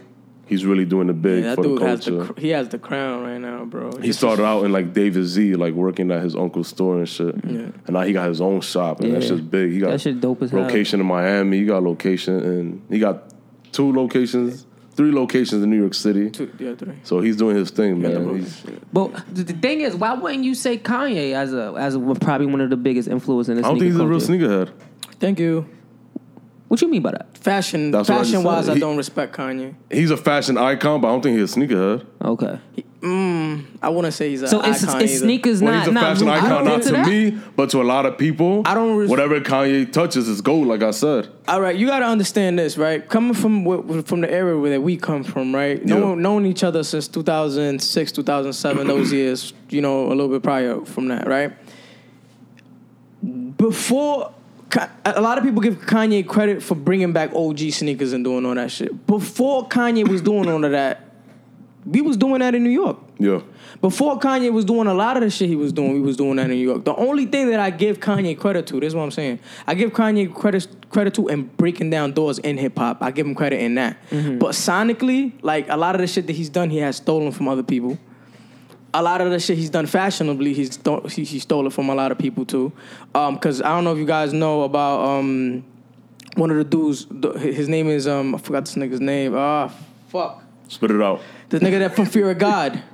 he's really doing the big Yeah, that for dude the has the cr- he has the crown right now, bro. he started out in like David Z, like working at his uncle's store and shit. Yeah. And now he got his own shop, and that Yeah. shit's big. He got That shit dope as hell. location in Miami. He got location, and he got two locations, three locations in New York City. Two, yeah, three. So he's doing his thing, the man. road. But the, the thing is, why wouldn't you say Kanye as a as a, probably one of the biggest influences in this? I the don't think he's a real sneakerhead. Thank you. What you mean by that? Fashion, That's what I just fashion wise, said. I He- don't respect Kanye. He's a fashion icon, but I don't think he's a sneakerhead. Okay. Mm, I wouldn't say he's a So it's, icon it's either. sneakers Well, not he's a not fashion moving icon, not into to that? me, but to a lot of people. I don't res- whatever Kanye touches is gold, like I said. All right, you got to understand this, right? Coming from wh- from the area where we come from, right? Yeah. Knowing, knowing each other since 2006, 2007, those years, you know, a little bit prior from that, right? Before, Ka- a lot of people give Kanye credit for bringing back OG sneakers and doing all that shit. Before Kanye was doing all of that, we was doing that in New York. Yeah. Before Kanye was doing a lot of the shit he was doing, we was doing that in New York. The only thing that I give Kanye credit to, this is what I'm saying. I give Kanye credit credit to in breaking down doors in hip hop. I give him credit in that. Mm-hmm. But sonically, like a lot of the shit that he's done, he has stolen from other people. A lot of the shit he's done fashionably, he's sto- he, he stole it from a lot of people too. Um, cause I don't know if you guys know about um one of the dudes. His name is um I forgot this nigga's name. Ah, fuck. Spit it out. The nigga that from Fear of God.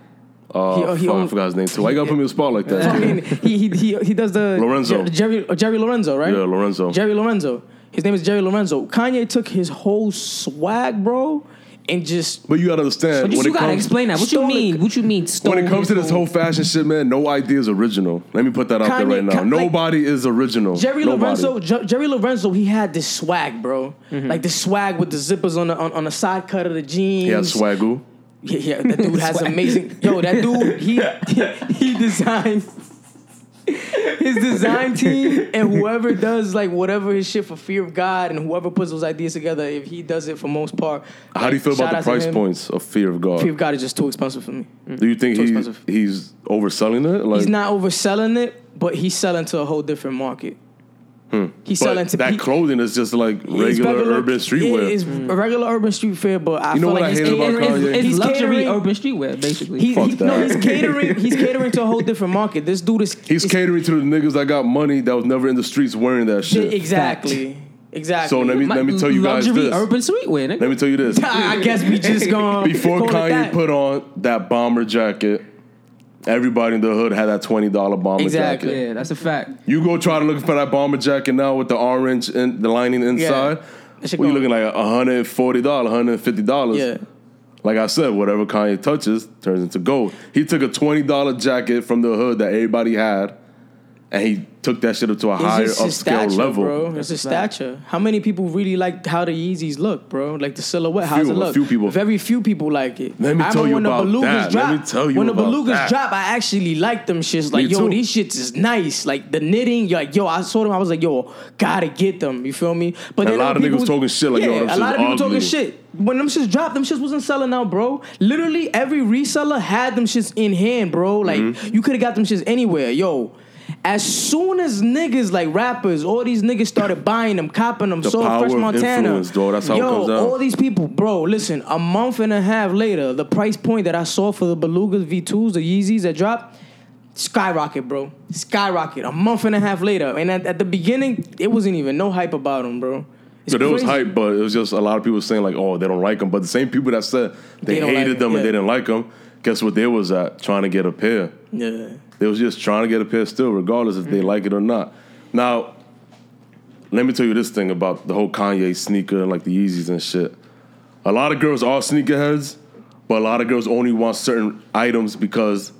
Uh, He- he fuck, I forgot his name too. Why you gotta put me in a spot like that? fucking he he he, he does the Lorenzo. Jer- Jerry uh, Jerry Lorenzo, right? Yeah, Lorenzo. Jerry Lorenzo. His name is Jerry Lorenzo. Kanye took his whole swag, bro, and just But you gotta understand But you, you gotta comes explain that. What you mean? What you mean? when it comes to this whole fashion shit, man, no idea is original. Let me put that out there right now. Ka- like- Nobody is original. Jerry Nobody. Lorenzo. Jer- Jerry Lorenzo. He had this swag, bro. Mm-hmm. Like the swag with the zippers on the on, on the side cut of the jeans. He had swagoo. Yeah, yeah, that dude has amazing. Yo, that dude, he he designed his design team and whoever does like whatever his shit for fear of God and whoever puts those ideas together, if he does it for most part. How do you feel about out the price points of Fear of God? Fear of God is just too expensive for me. Do you think he, he's overselling it? Like, He's not overselling it, but he's selling to a whole different market. Hmm. He's but selling to that pe- clothing is just like it's regular, urban streetwear. It is a regular urban streetwear, but I You know feel what like I he's hate about catering- Kanye? It's, he's luxury catering- urban streetwear, basically. He, Fuck he, no, he's catering. He's catering to a whole different market. This dude is He's catering to the niggas that got money that was never in the streets wearing that shit. Exactly. Exactly. So let me My- let me tell you guys luxury this. urban streetwear. Nigga. Let me tell you this. I guess we just gonna Before Kanye put on that bomber jacket, everybody in the hood had that twenty dollar bomber Exactly. jacket. yeah, that's a fact. You go try to look for that bomber jacket now with the orange and the lining inside. That shit Well, you going- looking like hundred forty dollars, hundred fifty dollars. Yeah. Like I said, whatever Kanye touches turns into gold. He took a twenty dollar jacket from the hood that everybody had, and he took that shit up to a It's higher upscale stature, level. bro. It's his stature. How many people really like how the Yeezys look, bro? Like the silhouette. How's Few- it a look? few people. Very few people like it. Let me I tell remember you when about the belugas that. Let Drop, me tell you when the about belugas that. drop, I actually like them shits. Like, Me yo, too. these shits is nice. Like the knitting, you're like, yo, I saw them. I was like, yo, gotta get them. You feel me? But A lot of were niggas talking shit like, yeah, yo, them a lot of people ugly. talking shit. When them shits dropped, them shits wasn't selling out, bro. Literally every reseller had them shits in hand, bro. Like Mm-hmm. you could have got them shits anywhere, yo. As soon as niggas like rappers, all these niggas started buying them, copping them, The so power French Montana. influence, dog. That's how it yo, comes down. all these people, bro. Listen, a month and a half later, the price point that I saw for the Belugas V2s, the Yeezys that dropped, skyrocket, bro. Skyrocket. A month and a half later, and at, at the beginning, it wasn't even no hype about them, bro. It's So there was hype, but it was just a lot of people saying like, "Oh, they don't like them." But the same people that said they, They hated like them him, and they didn't like them, guess what they was at? Trying to get a pair. Yeah. They was just trying to get a pair still, regardless if they Mm-hmm. like it or not. Now, let me tell you this thing about the whole Kanye sneaker and like the Yeezys and shit. A lot of girls are sneakerheads, but a lot of girls only want certain items because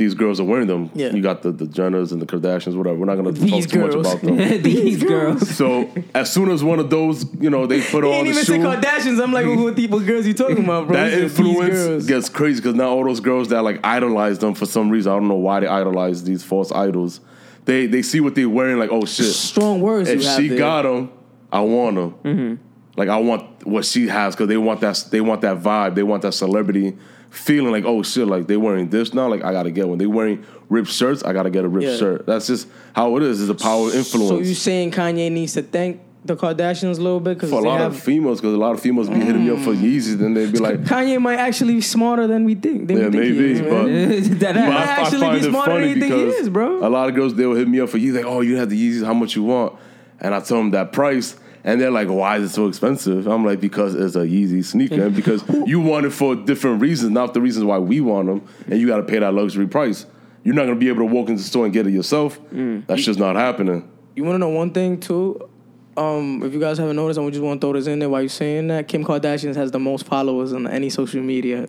these girls are wearing them. Yeah. You got the, the Jenners and the Kardashians, whatever. We're not gonna These talk too much about them. These girls. So as soon as one of those, you know, they put He on the even shoe, say Kardashians. I'm like, what people girls you talking about, bro? that "These influence girls." gets crazy because now all those girls that like idolize them for some reason, I don't know why they idolize these false idols. They they see what they're wearing, like, oh shit. strong words. If you have she there. got them, I want them. Mm-hmm. Like I want what she has because they want that they want that vibe. They want that celebrity feeling. Like oh shit, like they wearing this now. Like I gotta get one. They wearing ripped shirts. I gotta get a ripped Yeah. shirt. That's just how it is. It's a power of influence. So you saying Kanye needs to thank the Kardashians a little bit because for a they lot have of females, because a lot of females be hitting me up for mm. Yeezys, then they'd be like, Kanye might actually be smarter than we think. Than Yeah, we think he maybe, is, but- man. that But ass. might actually be smarter than you think he is, bro. A lot of girls they will hit me up for you like, oh, you have the Yeezys, how much you want? And I tell them that price, and they're like, why is it so expensive? I'm like, because it's a Yeezy sneaker, and because you want it for different reasons, not the reasons why we want them, and you got to pay that luxury price. You're not gonna be able to walk into the store and get it yourself. Mm. That's just not happening. You want to know one thing too? Um, if you guys haven't noticed, I just want to throw this in there while you're saying that Kim Kardashian has the most followers on any social media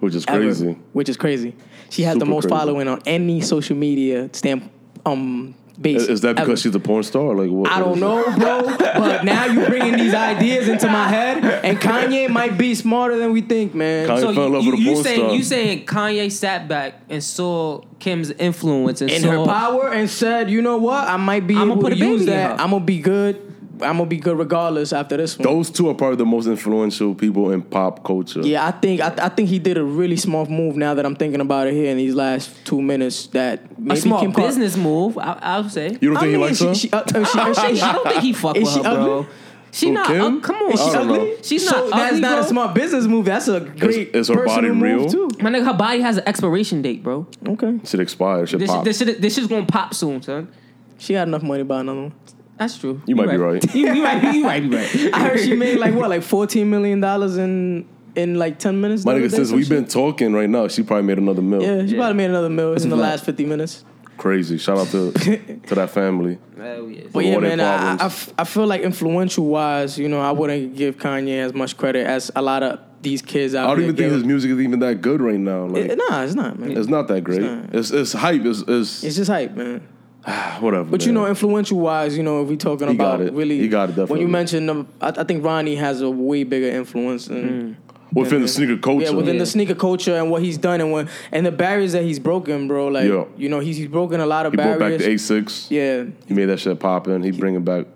which is ever, crazy. which is crazy. She has the most crazy. following on any social media stamp um base. Is, is that because ever. she's a porn star? Like what? I what don't is it? know, bro. but now you're bringing these ideas into my head, and Kanye might be smarter than we think, man. Kanye So fell in you, love you, with a you porn saying star. you saying Kanye sat back and saw Kim's influence and in saw her power and said, you know what, I might be I'ma able put to a use in that. I'm gonna be good. I'm gonna be good regardless after this one. Those two are probably the most influential people in pop culture. yeah, I think I, I think he did a really smart move. Now that I'm thinking about it here in these last two minutes, that a maybe small Kim Kar- business move. I, I would say. You don't I think mean, he likes she, her? she, uh, uh, she, uh, I she, don't think he fuck Is with she her, bro. She Who, not. Kim? ug- come on, Is she I don't ugly? know. She's so not that's ugly, not bro. a smart business move. That's a great is her personal body move real? too. My nigga, her body has an expiration date, bro. Okay, Should expire. Should This, pop. this, shit, this shit's gonna pop soon, son. she got enough money to buy another one. That's true. You might be right. you, you might, you might be right. I heard she made like what, like 14 million dollars in in like 10 minutes. My nigga, since we've shit? been talking right now, she probably made another mill. yeah, she Yeah. probably made another million in the a fact. last 50 minutes. Crazy. Shout out to to that family. Hell yeah. But yeah, man, I, I, problems. I f- I feel like influential wise, you know, I wouldn't give Kanye as much credit as a lot of these kids out I don't even think his music is even that good right now. Like, It- nah, it's not, man. it's not that great. not. It's it's hype. It's, it's, It's just hype, man. whatever. But you know, influential wise, you know, if we talking He about got it. really, He got it, When you mentioned, um, I, I think Ronnie has a way bigger influence. Than, within the sneaker culture. Yeah, within Yeah. the sneaker culture and what he's done and what and the barriers that he's broken, bro. Like, Yeah. you know, he's he's broken a lot of he brought back barriers. the Asics. yeah, He made that shit poppin'. He bringing back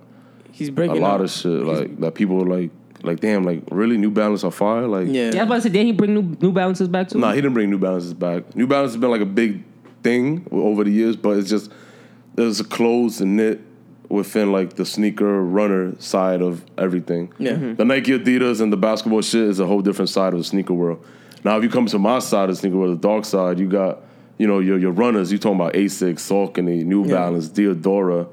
he's breaking a lot up. of shit like that. People were like like damn like really New Balance are fire. Like Yeah, Yeah, I was about to say, did he bring new New Balances back too? Nah, he didn't bring New Balances back. New Balance has been like a big thing over the years, but it's just there's a closed and knit within like the sneaker runner side of everything. Yeah. Mhm. The Nike Adidas and the basketball shit is a whole different side of the sneaker world. Now if you come to my side of the sneaker world, the dark side, you got, you know, your your runners, you talking about Asics, Saucony, New Yeah. Balance, Diadora.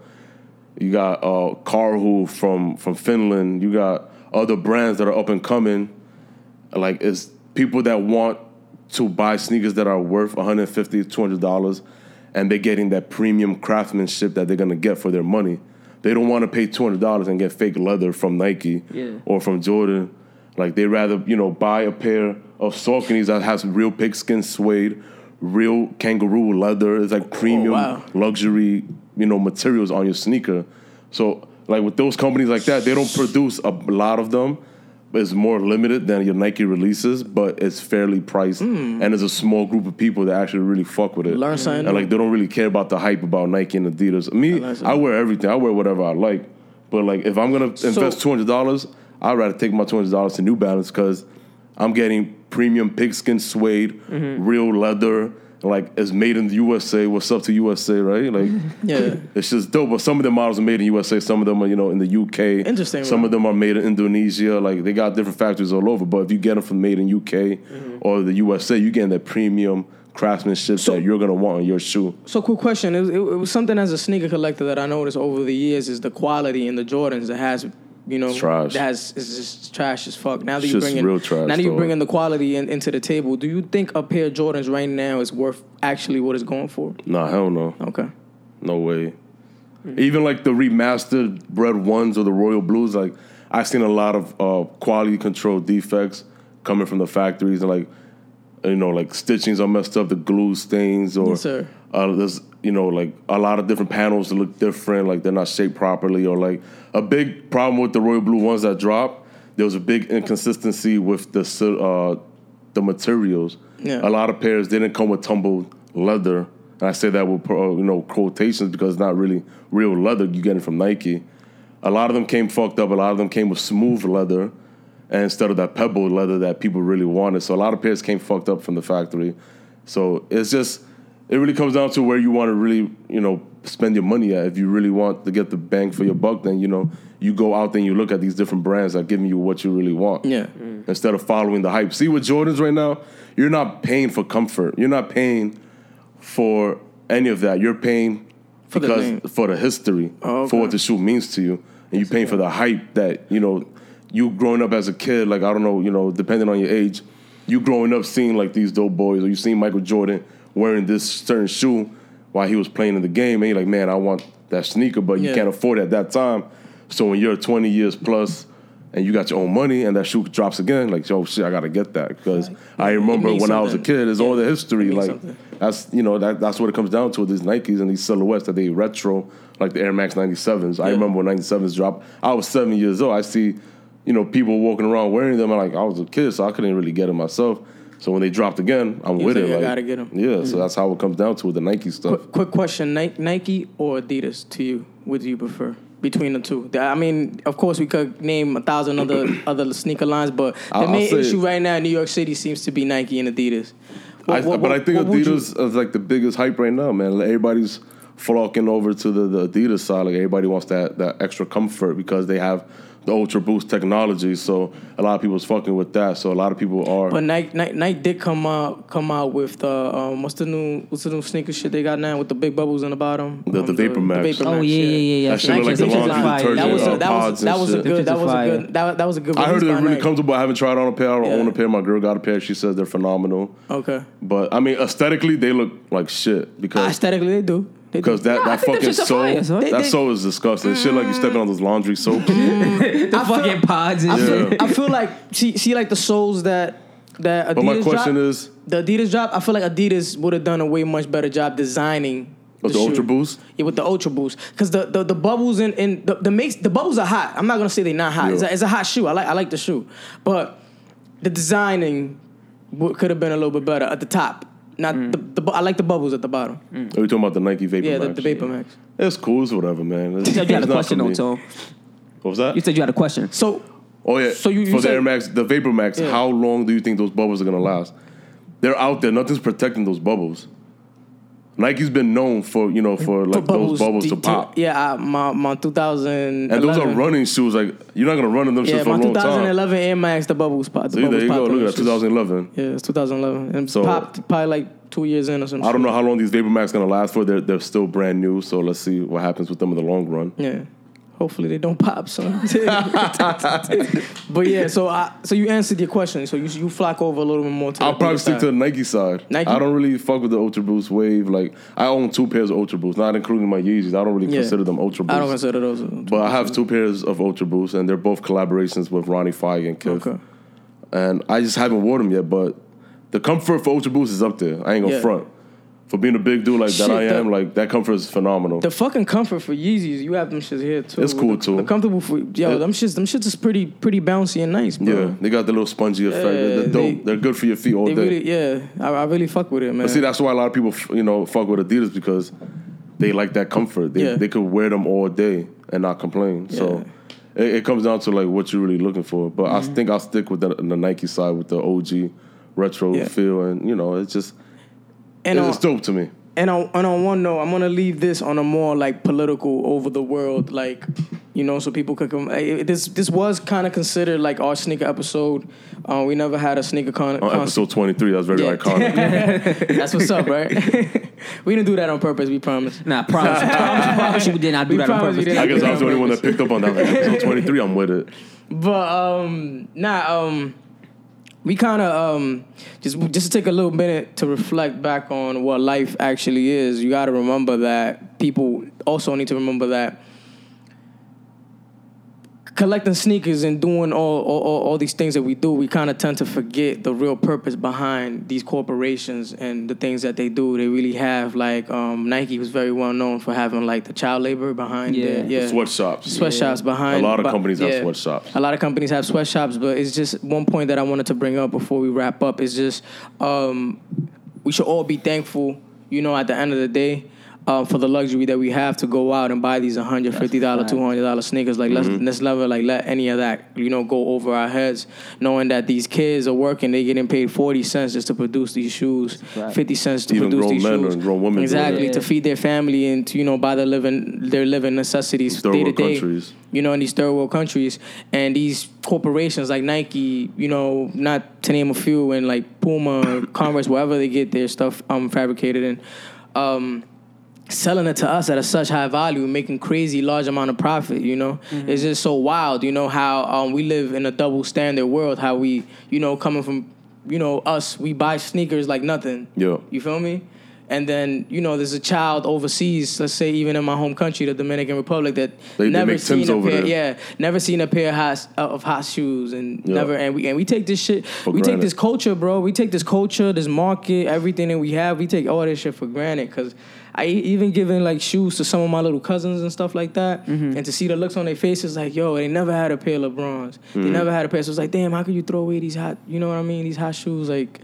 You got uh Karhu from from Finland. You got other brands that are up and coming. Like it's people that want to buy sneakers that are worth 150 200 dollars and they're getting that premium craftsmanship that they're gonna get for their money. They don't want to pay 200 dollars and get fake leather from Nike Yeah. or from Jordan. Like they rather you know buy a pair of Sauconys that has real pigskin suede, real kangaroo leather. It's like premium oh, wow. luxury you know materials on your sneaker. So like with those companies like that, they don't produce a lot of them. It's more limited than your Nike releases, but it's fairly priced, and there's a small group of people that actually really fuck with it. Learn something and like they don't really care about the hype about Nike and Adidas. Me, something. I wear everything. I wear whatever I like. But like if I'm gonna invest two hundred dollars, I'd rather take my two hundred dollars to New Balance because I'm getting premium pigskin suede, Mm-hmm. real leather. Like it's made in the USA. What's up to USA, right? Like yeah. it's just dope. But some of the models are made in USA. Some of them are, you know, in the UK. Interesting, Some bro. of them are made in Indonesia. Like they got different factories all over. But if you get them from made in UK Mm-hmm. or the USA, you getting that premium craftsmanship So- that you're gonna want on your shoe. So, quick question: it was, it was something as a sneaker collector that I noticed over the years is the quality in the Jordans that has, you know, trash. that has is just trash as fuck. Now that you bring in, real trash, now that you bring in the quality in, into the table, do you think a pair of Jordans right now is worth actually what it's going for? Nah, hell no, Okay. no way. Even like the remastered red ones or the royal blues, like I've seen a lot of uh, quality control defects coming from the factories, and like you know, like stitchings are messed up, the glue stains, or Yes, sir. Uh, there's you know like a lot of different panels that look different, like they're not shaped properly, or like a big problem with the royal blue ones that drop. There was a big inconsistency with the uh, the materials. Yeah. A lot of pairs didn't come with tumbled leather, and I say that with uh, you know quotations because it's not really real leather you get it from Nike. A lot of them came fucked up. A lot of them came with smooth leather, instead of that pebble leather that people really wanted. So a lot of pairs came fucked up from the factory. So it's just it really comes down to where you want to really you know spend your money at. If you really want to get the bang for your buck, then you know you go out there and you look at these different brands that are giving you what you really want Yeah. Mm. instead of following the hype. See with Jordans right now, you're not paying for comfort. You're not paying for any of that. You're paying For the because name. for the history, Oh, okay. for what the shoe means to you, and you're paying for the hype that you know. You growing up as a kid, like I don't know, you know, depending on your age, you growing up seeing like these dope boys, or you seen Michael Jordan wearing this certain shoe while he was playing in the game, and you're like, man, I want that sneaker, but you can't afford it at that time. So when you're 20 years plus, and you got your own money, and that shoe drops again, like yo, shit, I gotta get that because I remember when I was a kid. It's all the history, like something. that's you know that that's what it comes down to. These Nikes and these silhouettes that they retro, like the Air Max 97s. I remember when 97s dropped. I was seven years old. I see, you know, people walking around wearing them. I'm like, I was a kid, so I couldn't really get it myself. So when they dropped again, I'm You with it. you like, gotta get them. Yeah, so mm-hmm. that's how it comes down to with the Nike stuff. Quick, quick question: Nike or Adidas to you? What do you prefer between the two? I mean, of course, we could name a thousand other other sneaker lines, but the I'll- I'll main say- issue right now in New York City seems to be Nike and Adidas. What- I, what- but I think what would you- Adidas is like the biggest hype right now, man. Like, everybody's flocking over to the, the Adidas side. Like everybody wants that that extra comfort because they have the Ultra Boost technology. So a lot of people people's fucking with that. So a lot of people are. But Nike, Nike, Nike did come out come out with the um, what's the new what's the new sneaker shit they got now with the big bubbles in the bottom. The- the Um, Vapor Max. Oh yeah, yeah, yeah, yeah. That shit look like the Nike- laundry Nike- detergent, That was a, uh, that was pods that and was a good that was a good that, that was a good. I heard release they're really Nike. comfortable. I haven't tried on a pair. I don't Yeah. own a pair. My girl got a pair. She says they're phenomenal. Okay, But I mean, aesthetically, they look like shit because aesthetically they do. They do. because that, Nah, that fucking shits are sole fire, that They- sole is disgusting. Shit like you stepping on those laundry soaps. the I feel- fucking pods and I shit. feel, I feel like see see like the soles that that Adidas But my question drop, is, the Adidas drop. I feel like Adidas would have done a way much better job designing with the shoe. Ultra Boost. Yeah, with the Ultra Boost, because the, the the bubbles in, in the, the makes the bubbles are hot. I'm not gonna say they're not hot. It's, a, it's a hot shoe. I like I like the shoe, but the designing could have been a little bit better at the top. Not Mm. the, the I like the bubbles at the bottom. Are we talking about the Nike Vapor Yeah, the, Max? the Vapor Max. It's cool. It's whatever, man. It's, You said you had a question for though, me. Tom. What was that? You said you had a question. So Oh yeah. So you- you for the said- Air Max, the Vapor Max. Yeah. How long do you think those bubbles are gonna last? They're out there. Nothing's protecting those bubbles. Nike's been known for you know for like those bubbles to pop. Yeah, I, my my 2011. And those are running shoes. Like you're not gonna run in them Yeah, shit for a long time. 2011 Air Max, the bubbles popped. The See, there you go. Look at that. shoes. 2011. Yeah, it's 2011. And So- popped probably like two years in or something. I don't know how long these Vapor Max gonna last for. They're they're still brand new. So let's see what happens with them in the long run. Yeah. Hopefully they don't pop, son. but yeah, so I so you answered your question. So you you flock over a little bit more to. I'll probably stick side. to the Nike side. Nike? I don't really fuck with the Ultra Boost Wave. Like I own two pairs of Ultra Boost, not including my Yeezys. I don't really Yeah. consider them Ultra Boost. I don't consider those. Uh, but I have two pairs of Ultra Boost, and they're both collaborations with Ronnie Fieg and Kith. Okay. And I just haven't worn them yet, but the comfort for Ultra Boost is up there. I ain't gonna Yeah. front. For being a big dude like Shit, that, I the- am like that comfort is phenomenal. The fucking comfort for Yeezys, you have them shits here too. It's cool, The- too. The comfortable for yo, Yeah. them shits, them shits is pretty pretty bouncy and nice, bro. yeah, they got the little spongy effect. Yeah, they're, they're dope. they- They, are good for your feet all day. really, yeah, I, I really fuck with it, man. But see, that's why a lot of people, you know, fuck with Adidas because they like that comfort. They, Yeah. they could wear them all day and not complain. So it, it comes down to like what you're really looking for. But I mm-hmm. think I'll stick with the, the Nike side with the OG retro Yeah. feel, and you know, it's just and it's on, dope to me. and on and on one note, I'm gonna leave this on a more like political, over the world, like you know, so people could come. This this was kind of considered like our sneaker episode. Uh, we never had a sneaker con. On con- episode 23, that's very Yeah. iconic. That's what's up, right? we didn't do that on purpose. We promise. Nah, promise, promise, promise you we did not do We that on purpose. I guess I was the only one that picked up on that. Like, episode 23, I'm with it. But um, nah, um, we kind of um, just just take a little minute to reflect back on what life actually is. You got to remember that people also need to remember that collecting sneakers and doing all all, all, all these things that we do, we kind of tend to forget the real purpose behind these corporations and the things that they do. They really have like um, Nike was very well known for having like the child labor behind Yeah. their, yeah Sweatshops. sweatshops behind. A lot of but- companies have yeah. sweatshops. A lot of companies have sweatshops, but it's just one point that I wanted to bring up before we wrap up. Is just um, we should all be thankful. You know, at the end of the day. Uh, for the luxury that we have to go out and buy these $150, $200 sneakers. Like, let's, let's never, like, let any of that, you know, go over our heads, knowing that these kids are working, they getting paid 40 cents just to produce these shoes, Right. 50 cents to Even produce these shoes. grown women exactly, that. to feed their family and to, you know, buy their living, their living necessities Third day to day countries. you know, in these third world countries, and these corporations like Nike, you know, not to name a few, and like Puma, Converse, wherever they get their stuff um, fabricated and um, selling it to us at a such high value, making crazy large amount of profit. You know, it's just so wild. You know how um, we live in a double standard world. How we, you know, coming from, you know, us, we buy sneakers like nothing. Yeah. You feel me? And then you know there's a child overseas, let's say even in my home country, the Dominican Republic, that They- they never make seen a over pair, yeah, never seen a pair of hot uh, of hot shoes, and Yeah. never and we and we take this shit, we take this culture, bro. We take this culture, this market, everything that we have, we take all this shit for granted. Cause I even giving like shoes to some of my little cousins and stuff like that, and to see the looks on their faces, like yo, they never had a pair of LeBrons, they never had a pair. So it's like, damn, how could you throw away these hot, you know what I mean? These hot shoes, like.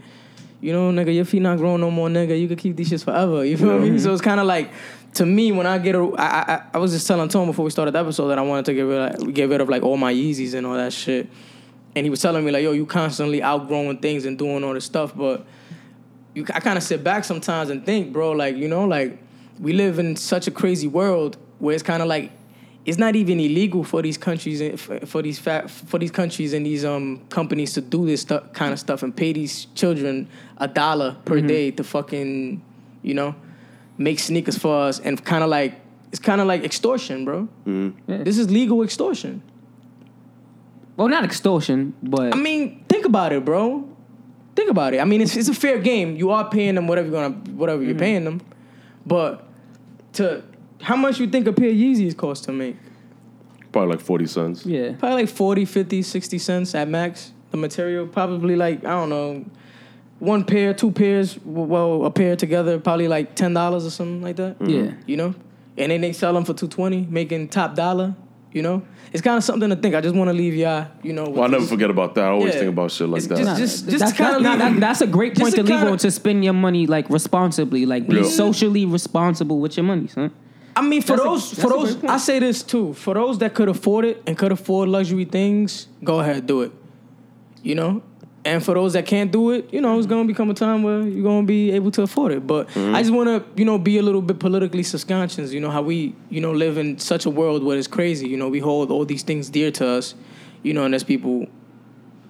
You know, nigga, your feet not growing no more, nigga. You could keep these shits forever. You feel me? So it's kind of like, to me, when I get, a, I, I, I was just telling Tom before we started the episode that I wanted to get rid, of, get rid of like all my Yeezys and all that shit. And he was telling me like, yo, you constantly outgrowing things and doing all this stuff, but you, I kind of sit back sometimes and think, bro, like you know, like we live in such a crazy world where it's kind of like it's not even illegal for these countries and for, for these fat, for these countries and these um companies to do this stuff kind of stuff and pay these children a dollar per day to fucking you know make sneakers for us and kind of like it's kind of like extortion, bro. Yeah. This is legal extortion. Well, not extortion, but I mean, think about it, bro. Think about it. I mean, it's, it's a fair game. You are paying them whatever you're gonna whatever Mm-hmm. you're paying them, but to how much you think a pair of Yeezys cost to make? Probably like forty cents. yeah. Probably like 40, 50, 60 cents at max. The material probably like I don't know, one pair, two pairs, well, a pair together, probably like ten dollars or something like that. Mm-hmm. Yeah. You know, and then they sell them for two twenty, making top dollar. You know, it's kind of something to think. I just want to leave y'all, you know. Well, I never this- forget about that. I always Yeah. think about shit like It's that. just- just- just that's, kinda that's, leave- that- that's a great point to to leave kinda- on to spend your money like responsibly, like be Yeah. socially responsible with your money, son. I mean, for That's those, that's for those. I say this too. For those that could afford it and could afford luxury things, go ahead, do it. You know, and for those that can't do it, you know, it's gonna become a time where you're gonna be able to afford it. But Mm-hmm. I just want to, you know, be a little bit politically subconscious. You know how we, you know, live in such a world where it's crazy. You know, we hold all these things dear to us. You know, and there's people,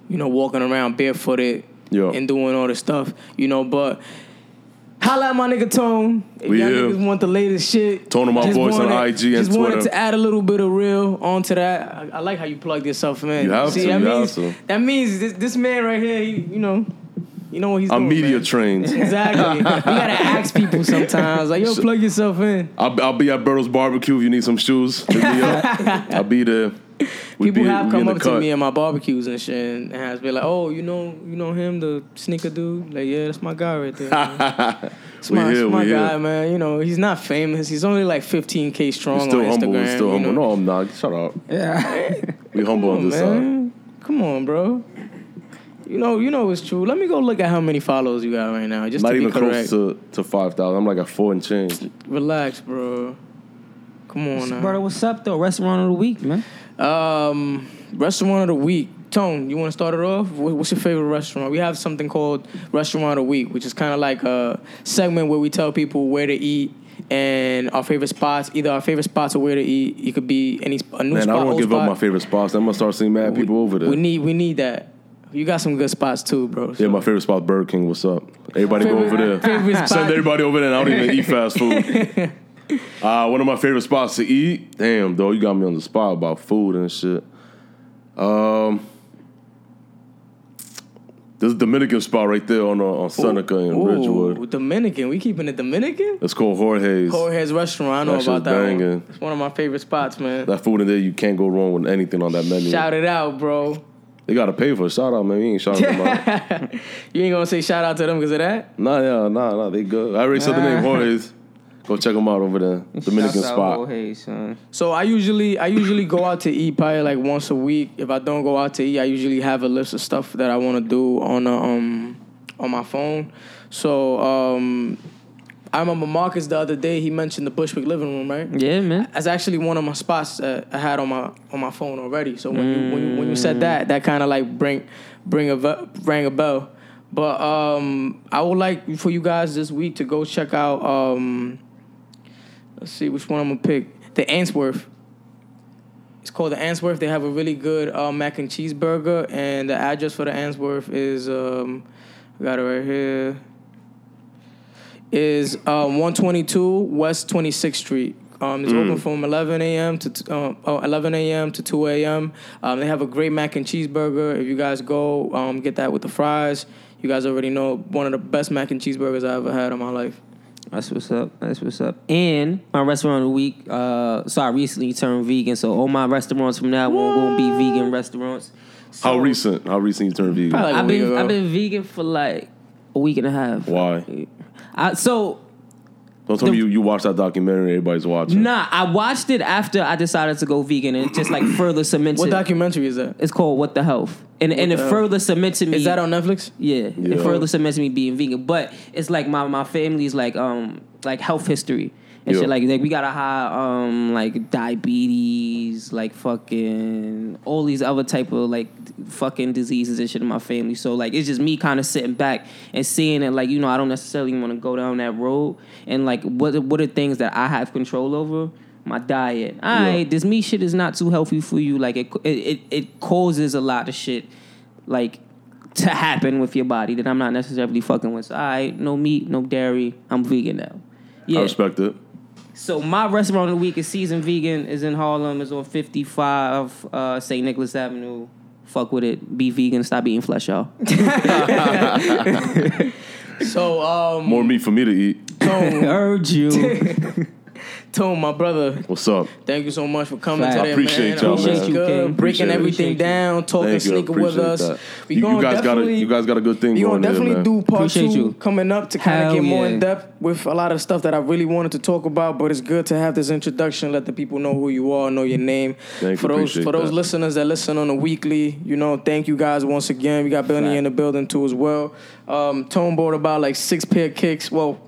you know, walking around barefooted Yeah. and doing all this stuff. You know, but. Holla at my nigga Tone. If We y'all here. niggas want the latest shit. Tone of my just voice on IG and Just wanted to add a little bit of real onto that. I, I like how you plugged yourself in. You have See, to, That you have means, to. That means this, this man right here, he, you know, you know what he's I'm doing. media man. trained. Exactly. you gotta ask people sometimes. Like, yo, plug yourself in. I'll, I'll be at Burrow's Barbecue if you need some shoes. I'll be there. We People be- have come up to me in my barbecues and shit, and has been like, "Oh, you know, you know him, the sneaker dude." Like, yeah, that's my guy right there. man. It's We my, it's here, my guy, here. man. You know, he's not famous. He's only like 15k strong We're still on humble. Instagram. We're still humble. know? No, I'm not. Shut up. Yeah. We humble on on, this side. man. Come on, bro. You know, you know it's true. Let me go look at how many followers you got right now, just Not to be even correct. close to, to 5,000. I'm like at four and change. Relax, bro. Come on now. Brother, what's up though? Restaurant of the week, man. Um, restaurant of the week. Tone, you want to start it off? What's your favorite restaurant? We have something called Restaurant of the Week, which is kind of like a segment where we tell people where to eat and our favorite spots. Either our favorite spots or where to eat. It could be any a new Man, I don't want to give spot. up my favorite spots. I'm going to start seeing mad people over there. We need we need that. You got some good spots too, bro. yeah, my favorite spot, Burger King. What's up? Everybody go over there. Favorite spot. Send everybody over there. And I don't even eat fast food. Uh, one of my favorite spots to eat. Damn, though, you got me on the spot about food and shit. Um, there's a Dominican spot right there on uh, on Seneca in Ooh, Ridgewood. Dominican. We keeping it Dominican? It's called Jorge's. Jorge's restaurant. I know That about that one. It's one of my favorite spots, man. That food in there, you can't go wrong with anything on that menu. Shout it out, bro. They gotta pay for a shout out, man. We ain't them out. You ain't gonna say shout out to them because of that? Nah, yeah, nah, nah, they good. I already said the name Jorge's. Go check them out over there. Dominican Shouts out spot. Jorge, son. So I usually I usually go out to eat probably like once a week. If I don't go out to eat, I usually have a list of stuff that I want to do on a, um on my phone. So um I remember Marcus the other day. He mentioned the Bushwick living room, right? Yeah, man. That's actually one of my spots that I had on my on my phone already. So when you when you, when you said that, that kind of like bring bring a ve- rang a bell. But um, I would like for you guys this week to go check out. Um, let's see which one I'm gonna pick. The Ainsworth. It's called the Ainsworth. They have a really good uh, mac and cheeseburger, and the address for the Ainsworth is um, I got it right here is um, 122 West 26th Street. Um, it's open from 11 a.m. to t- um, oh, 11 a.m. to 2 a.m. Um, they have a great mac and cheeseburger. If you guys go, um, get that with the fries. You guys already know one of the best mac and cheeseburgers I ever had in my life. That's what's up. That's what's up. And my restaurant of the week. Uh, so I recently turned vegan. So all my restaurants from now on will be vegan restaurants. So How recent? How recent you turned vegan? Probably like I've been. I've been vegan for like a week and a half. Why? I, so Don't tell The- me you, you watched that documentary everybody's watching. nah, I watched it after I decided to go vegan and it just like further cemented. What documentary is that? It's called What the Health, and and it further cemented me. Is that on Netflix? Yeah, Yeah. it further cements me being vegan. But it's like my my family's like um like health history and Yeah. shit. Like like we got a high um like diabetes, like fucking all these other type of like fucking diseases and shit in my family. So like it's just me kind of sitting back and seeing it. Like you know I don't necessarily want to go down that road. And like what what are things that I have control over. My diet. All right, this meat shit is not too healthy for you. Like it, it, it, causes a lot of shit. Like to happen with your body that I'm not necessarily fucking with. So, all right, no meat, no dairy. I'm vegan now. Yeah, I Yeah. respect it. So my restaurant of the week is Seasoned Vegan. is in Harlem. Is on 55 uh, St. Nicholas Avenue. Fuck with it. Be vegan. Stop eating flesh, y'all. So, um, More meat for me to eat. Tone, Urge you. Tone, my brother, What's up? thank you so much for coming Fact. today, I appreciate man. y'all, Appreciate man. you, Appreciate King. breaking Appreciate it. everything Appreciate you. down, talking Thank sneaker with us. that. We You, you guys got a you guys got a good thing We going gonna there, definitely man. do part Appreciate two you. coming up to kind of Hell get more in depth with a lot of stuff that I really wanted to talk about. But it's good to have this introduction, let the people know who you are, know your name. Thank for you. those for those that. listeners that listen on a weekly, you know, thank you guys once again. We got Billy in the building too as well. Um, Tone bought about like six pair of kicks. Well.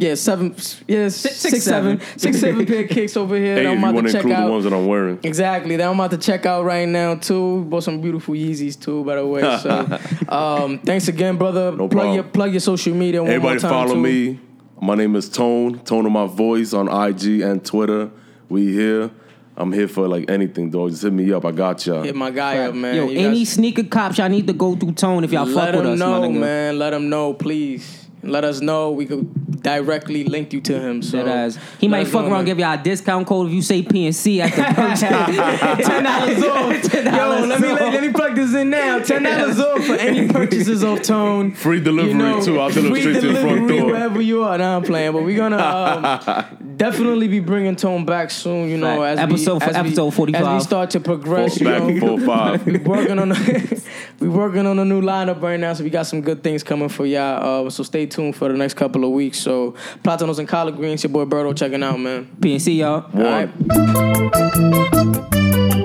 Yeah, seven. Yeah, six, six, seven, seven. six, seven pair of kicks over here. Hey, that I'm you about want to to check out. the ones that I'm wearing. Exactly. That I'm about to check out right now too. Bought some beautiful Yeezys too, by the way. So, um, thanks again, brother. No plug problem. your plug your social media. One Everybody more time follow too. me. My name is Tone. Tone of my voice on IG and Twitter. We here. I'm here for like anything, dog. Just hit me up. I got y'all. Hit my guy up, man. Yo, You any guys- sneaker cops y'all need to go through tone if y'all let fuck with him us, know, my nigga. man. Let him know, please. Let us know. We could directly link you to him. So Dead. He might fuck around, man. give y'all a discount code if you say PNC at the purchase. Ten dollars off. Ten Yo, dollars let me let, let me plug this in now. Ten dollars off for any purchases of Tone. Free delivery You know, too. I'll deliver straight to the front door. Wherever you are, now I'm playing, but we're gonna um, definitely be bringing Tone back soon. You know, Fact. as we, Episode- as we- episode as 45. we start to progress. Four, you back know, four five. we working on a, we working on a new lineup right now, so we got some good things coming for y'all. Uh, so stay tuned for the next couple of weeks. So Platanos and collard greens, your boy Berto checking out, man. PNC, y'all. One. All right.